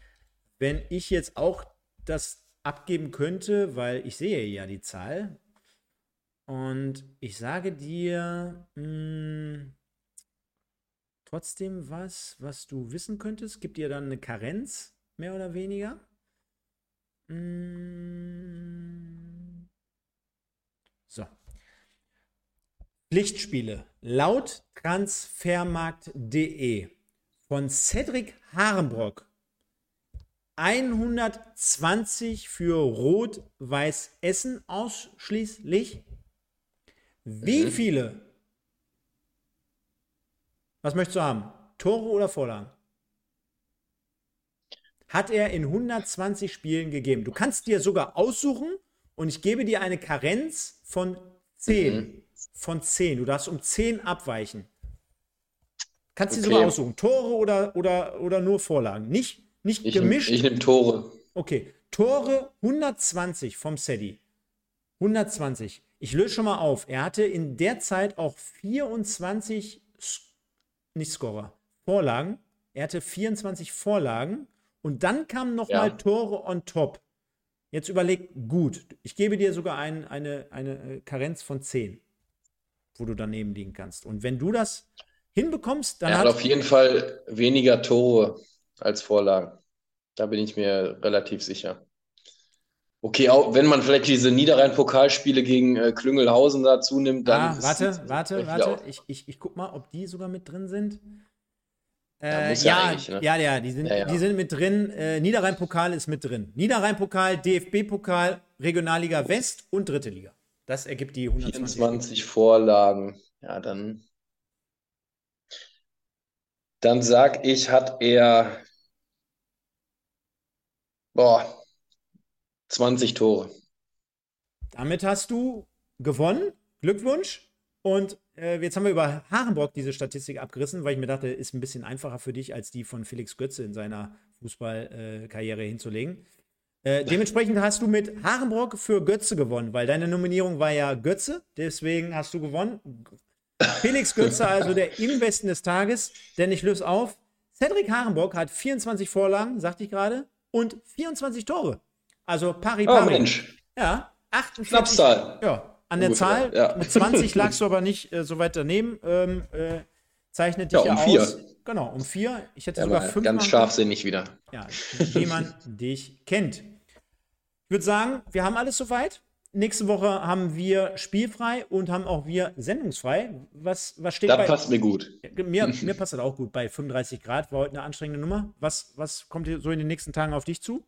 wenn ich jetzt auch das abgeben könnte, weil ich sehe ja die Zahl. Und ich sage dir mh, trotzdem was, was du wissen könntest. Gibt dir dann eine Karenz, mehr oder weniger? Mm. So. Pflichtspiele. Laut transfermarkt.de von Cedric Harenbrock 120 für Rot-Weiß Essen ausschließlich. Wie Mhm. viele? Was möchtest du haben? Tore oder Vorlagen? Hat er in 120 Spielen gegeben. Du kannst dir sogar aussuchen und ich gebe dir eine Karenz von 10. Mhm. Von 10. Du darfst um 10 abweichen. Kannst du okay. sogar aussuchen. Tore oder, oder, oder nur Vorlagen. Nicht, nicht ich gemischt. Nehm, ich nehme Tore. Okay. Tore 120 vom Sedi. 120. Ich löse schon mal auf. Er hatte in der Zeit auch 24, nicht Scorer, Vorlagen. Er hatte 24 Vorlagen und dann kamen nochmal ja. Tore on top. Jetzt überleg gut. Ich gebe dir sogar ein, eine, eine äh, Karenz von 10, wo du daneben liegen kannst. Und wenn du das hinbekommst, dann. Er hat auf jeden Fall weniger Tore als Vorlagen. Da bin ich mir relativ sicher. Okay, auch wenn man vielleicht diese Niederrhein-Pokalspiele gegen äh, Klüngelhausen dazu nimmt, dann. Ah, warte, warte, warte. Ich, ich, ich guck mal, ob die sogar mit drin sind. Äh, ja, ja, ne? ja, ja, die sind, ja, ja. die sind mit drin. Äh, Niederrhein-Pokal ist mit drin. Niederrhein-Pokal, DFB-Pokal, Regionalliga West und Dritte Liga. Das ergibt die 120. 24 Vorlagen. Ja, dann. Dann sag ich, hat er. Boah, 20 Tore. Damit hast du gewonnen. Glückwunsch. Und äh, jetzt haben wir über Harenbrock diese Statistik abgerissen, weil ich mir dachte, ist ein bisschen einfacher für dich, als die von Felix Götze in seiner Fußballkarriere äh, hinzulegen. Äh, dementsprechend hast du mit Harenbrock für Götze gewonnen, weil deine Nominierung war ja Götze, deswegen hast du gewonnen. Felix Götze, also der Investen des Tages, denn ich löse auf. Cedric Harenbrock hat 24 Vorlagen, sagte ich gerade, und 24 Tore. Also pari pari. Oh Mensch. Ja, 48. Schnapszahl. Ja, an der Zahl. Ja. Mit 20 [LAUGHS] lagst du aber nicht äh, so weit daneben. Ähm, äh, zeichnet dich ja, um ja vier. aus. Genau, um vier. Ich hätte ja, sogar fünf. Ganz scharfsinnig wieder. Ja, wie man dich kennt. Ich würde sagen, wir haben alles soweit. Nächste Woche haben wir spielfrei und haben auch wir sendungsfrei. Was, was steht das bei. passt mir gut. Mir, [LAUGHS] mir passt das auch gut. Bei 35 Grad war heute eine anstrengende Nummer. Was, was kommt so in den nächsten Tagen auf dich zu?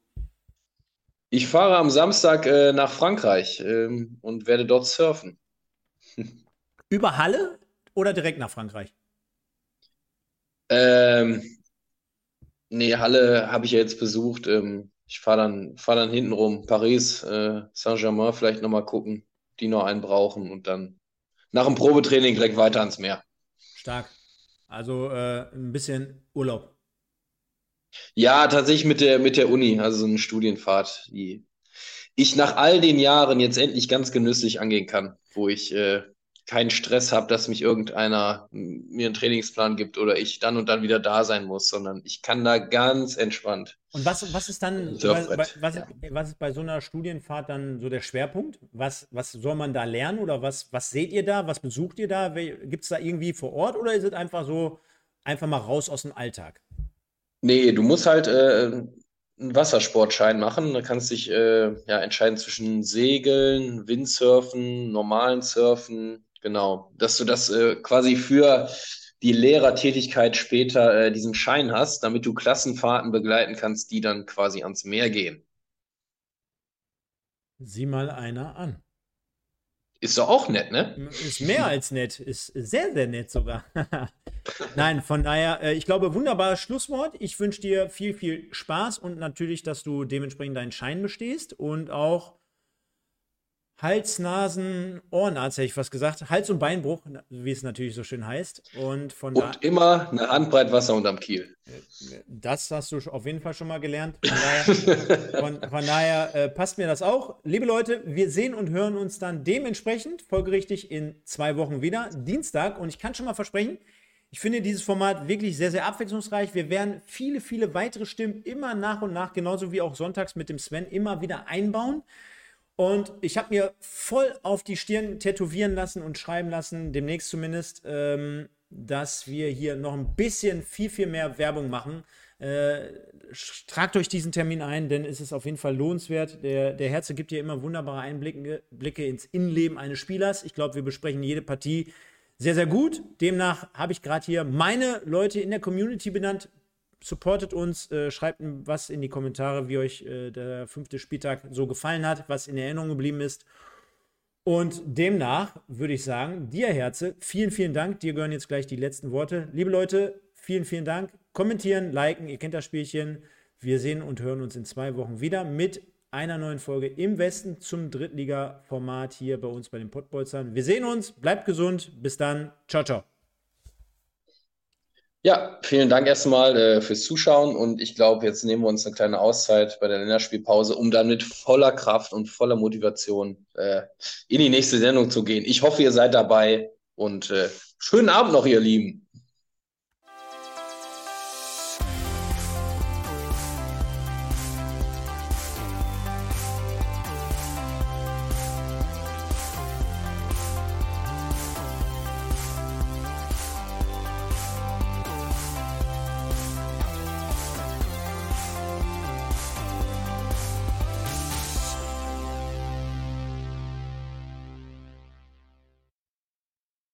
Ich fahre am Samstag äh, nach Frankreich ähm, und werde dort surfen. [LAUGHS] Über Halle oder direkt nach Frankreich? Ähm, nee, Halle habe ich ja jetzt besucht. Ähm, ich fahre dann, fahr dann hinten rum. Paris, äh, Saint-Germain vielleicht nochmal gucken, die noch einen brauchen und dann nach dem Probetraining direkt weiter ans Meer. Stark. Also äh, ein bisschen Urlaub. Ja, tatsächlich mit der, mit der Uni, also so eine Studienfahrt, die ich nach all den Jahren jetzt endlich ganz genüsslich angehen kann, wo ich äh, keinen Stress habe, dass mich irgendeiner mir einen Trainingsplan gibt oder ich dann und dann wieder da sein muss, sondern ich kann da ganz entspannt. Und was, was ist dann, was, was, ja. was, ist bei so einer Studienfahrt dann so der Schwerpunkt? Was, was soll man da lernen oder was, was seht ihr da? Was besucht ihr da? Gibt es da irgendwie vor Ort oder ist es einfach so, einfach mal raus aus dem Alltag? Nee, du musst halt äh, einen Wassersportschein machen. Da kannst du dich äh, ja, entscheiden zwischen Segeln, Windsurfen, normalen Surfen. Genau, dass du das äh, quasi für die Lehrertätigkeit später äh, diesen Schein hast, damit du Klassenfahrten begleiten kannst, die dann quasi ans Meer gehen. Sieh mal einer an. Ist doch auch nett, ne? Ist mehr als nett. Ist sehr, sehr nett sogar. [LAUGHS] Nein, von daher, äh, ich glaube, wunderbares Schlusswort. Ich wünsche dir viel, viel Spaß und natürlich, dass du dementsprechend deinen Schein bestehst und auch Hals, Nasen, Ohrenarzt, hätte ich fast gesagt. Hals- und Beinbruch, wie es natürlich so schön heißt. Und von Und immer eine Handbreit Wasser unterm Kiel. Das hast du auf jeden Fall schon mal gelernt. Von daher, von, von daher äh, passt mir das auch. Liebe Leute, wir sehen und hören uns dann dementsprechend folgerichtig in zwei Wochen wieder, Dienstag. Und ich kann schon mal versprechen, ich finde dieses Format wirklich sehr, sehr abwechslungsreich. Wir werden viele, viele weitere Stimmen immer nach und nach, genauso wie auch sonntags mit dem Sven, immer wieder einbauen. Und ich habe mir voll auf die Stirn tätowieren lassen und schreiben lassen, demnächst zumindest, ähm, dass wir hier noch ein bisschen viel, viel mehr Werbung machen. Äh, tragt euch diesen Termin ein, denn es ist auf jeden Fall lohnenswert. Der, der Herze gibt hier immer wunderbare Einblicke Blicke ins Innenleben eines Spielers. Ich glaube, wir besprechen jede Partie sehr, sehr gut. Demnach habe ich gerade hier meine Leute in der Community benannt supportet uns, äh, schreibt was in die Kommentare, wie euch äh, der fünfte Spieltag so gefallen hat, was in Erinnerung geblieben ist. Und demnach würde ich sagen, dir Herze, vielen, vielen Dank. Dir gehören jetzt gleich die letzten Worte. Liebe Leute, vielen, vielen Dank. Kommentieren, liken, ihr kennt das Spielchen. Wir sehen und hören uns in zwei Wochen wieder mit einer neuen Folge im Westen zum Drittliga-Format hier bei uns bei den Pottbolzern. Wir sehen uns, bleibt gesund, bis dann, ciao, ciao. Ja, vielen Dank erstmal äh, fürs Zuschauen und ich glaube, jetzt nehmen wir uns eine kleine Auszeit bei der Länderspielpause, um dann mit voller Kraft und voller Motivation äh, in die nächste Sendung zu gehen. Ich hoffe, ihr seid dabei und äh, schönen Abend noch, ihr Lieben.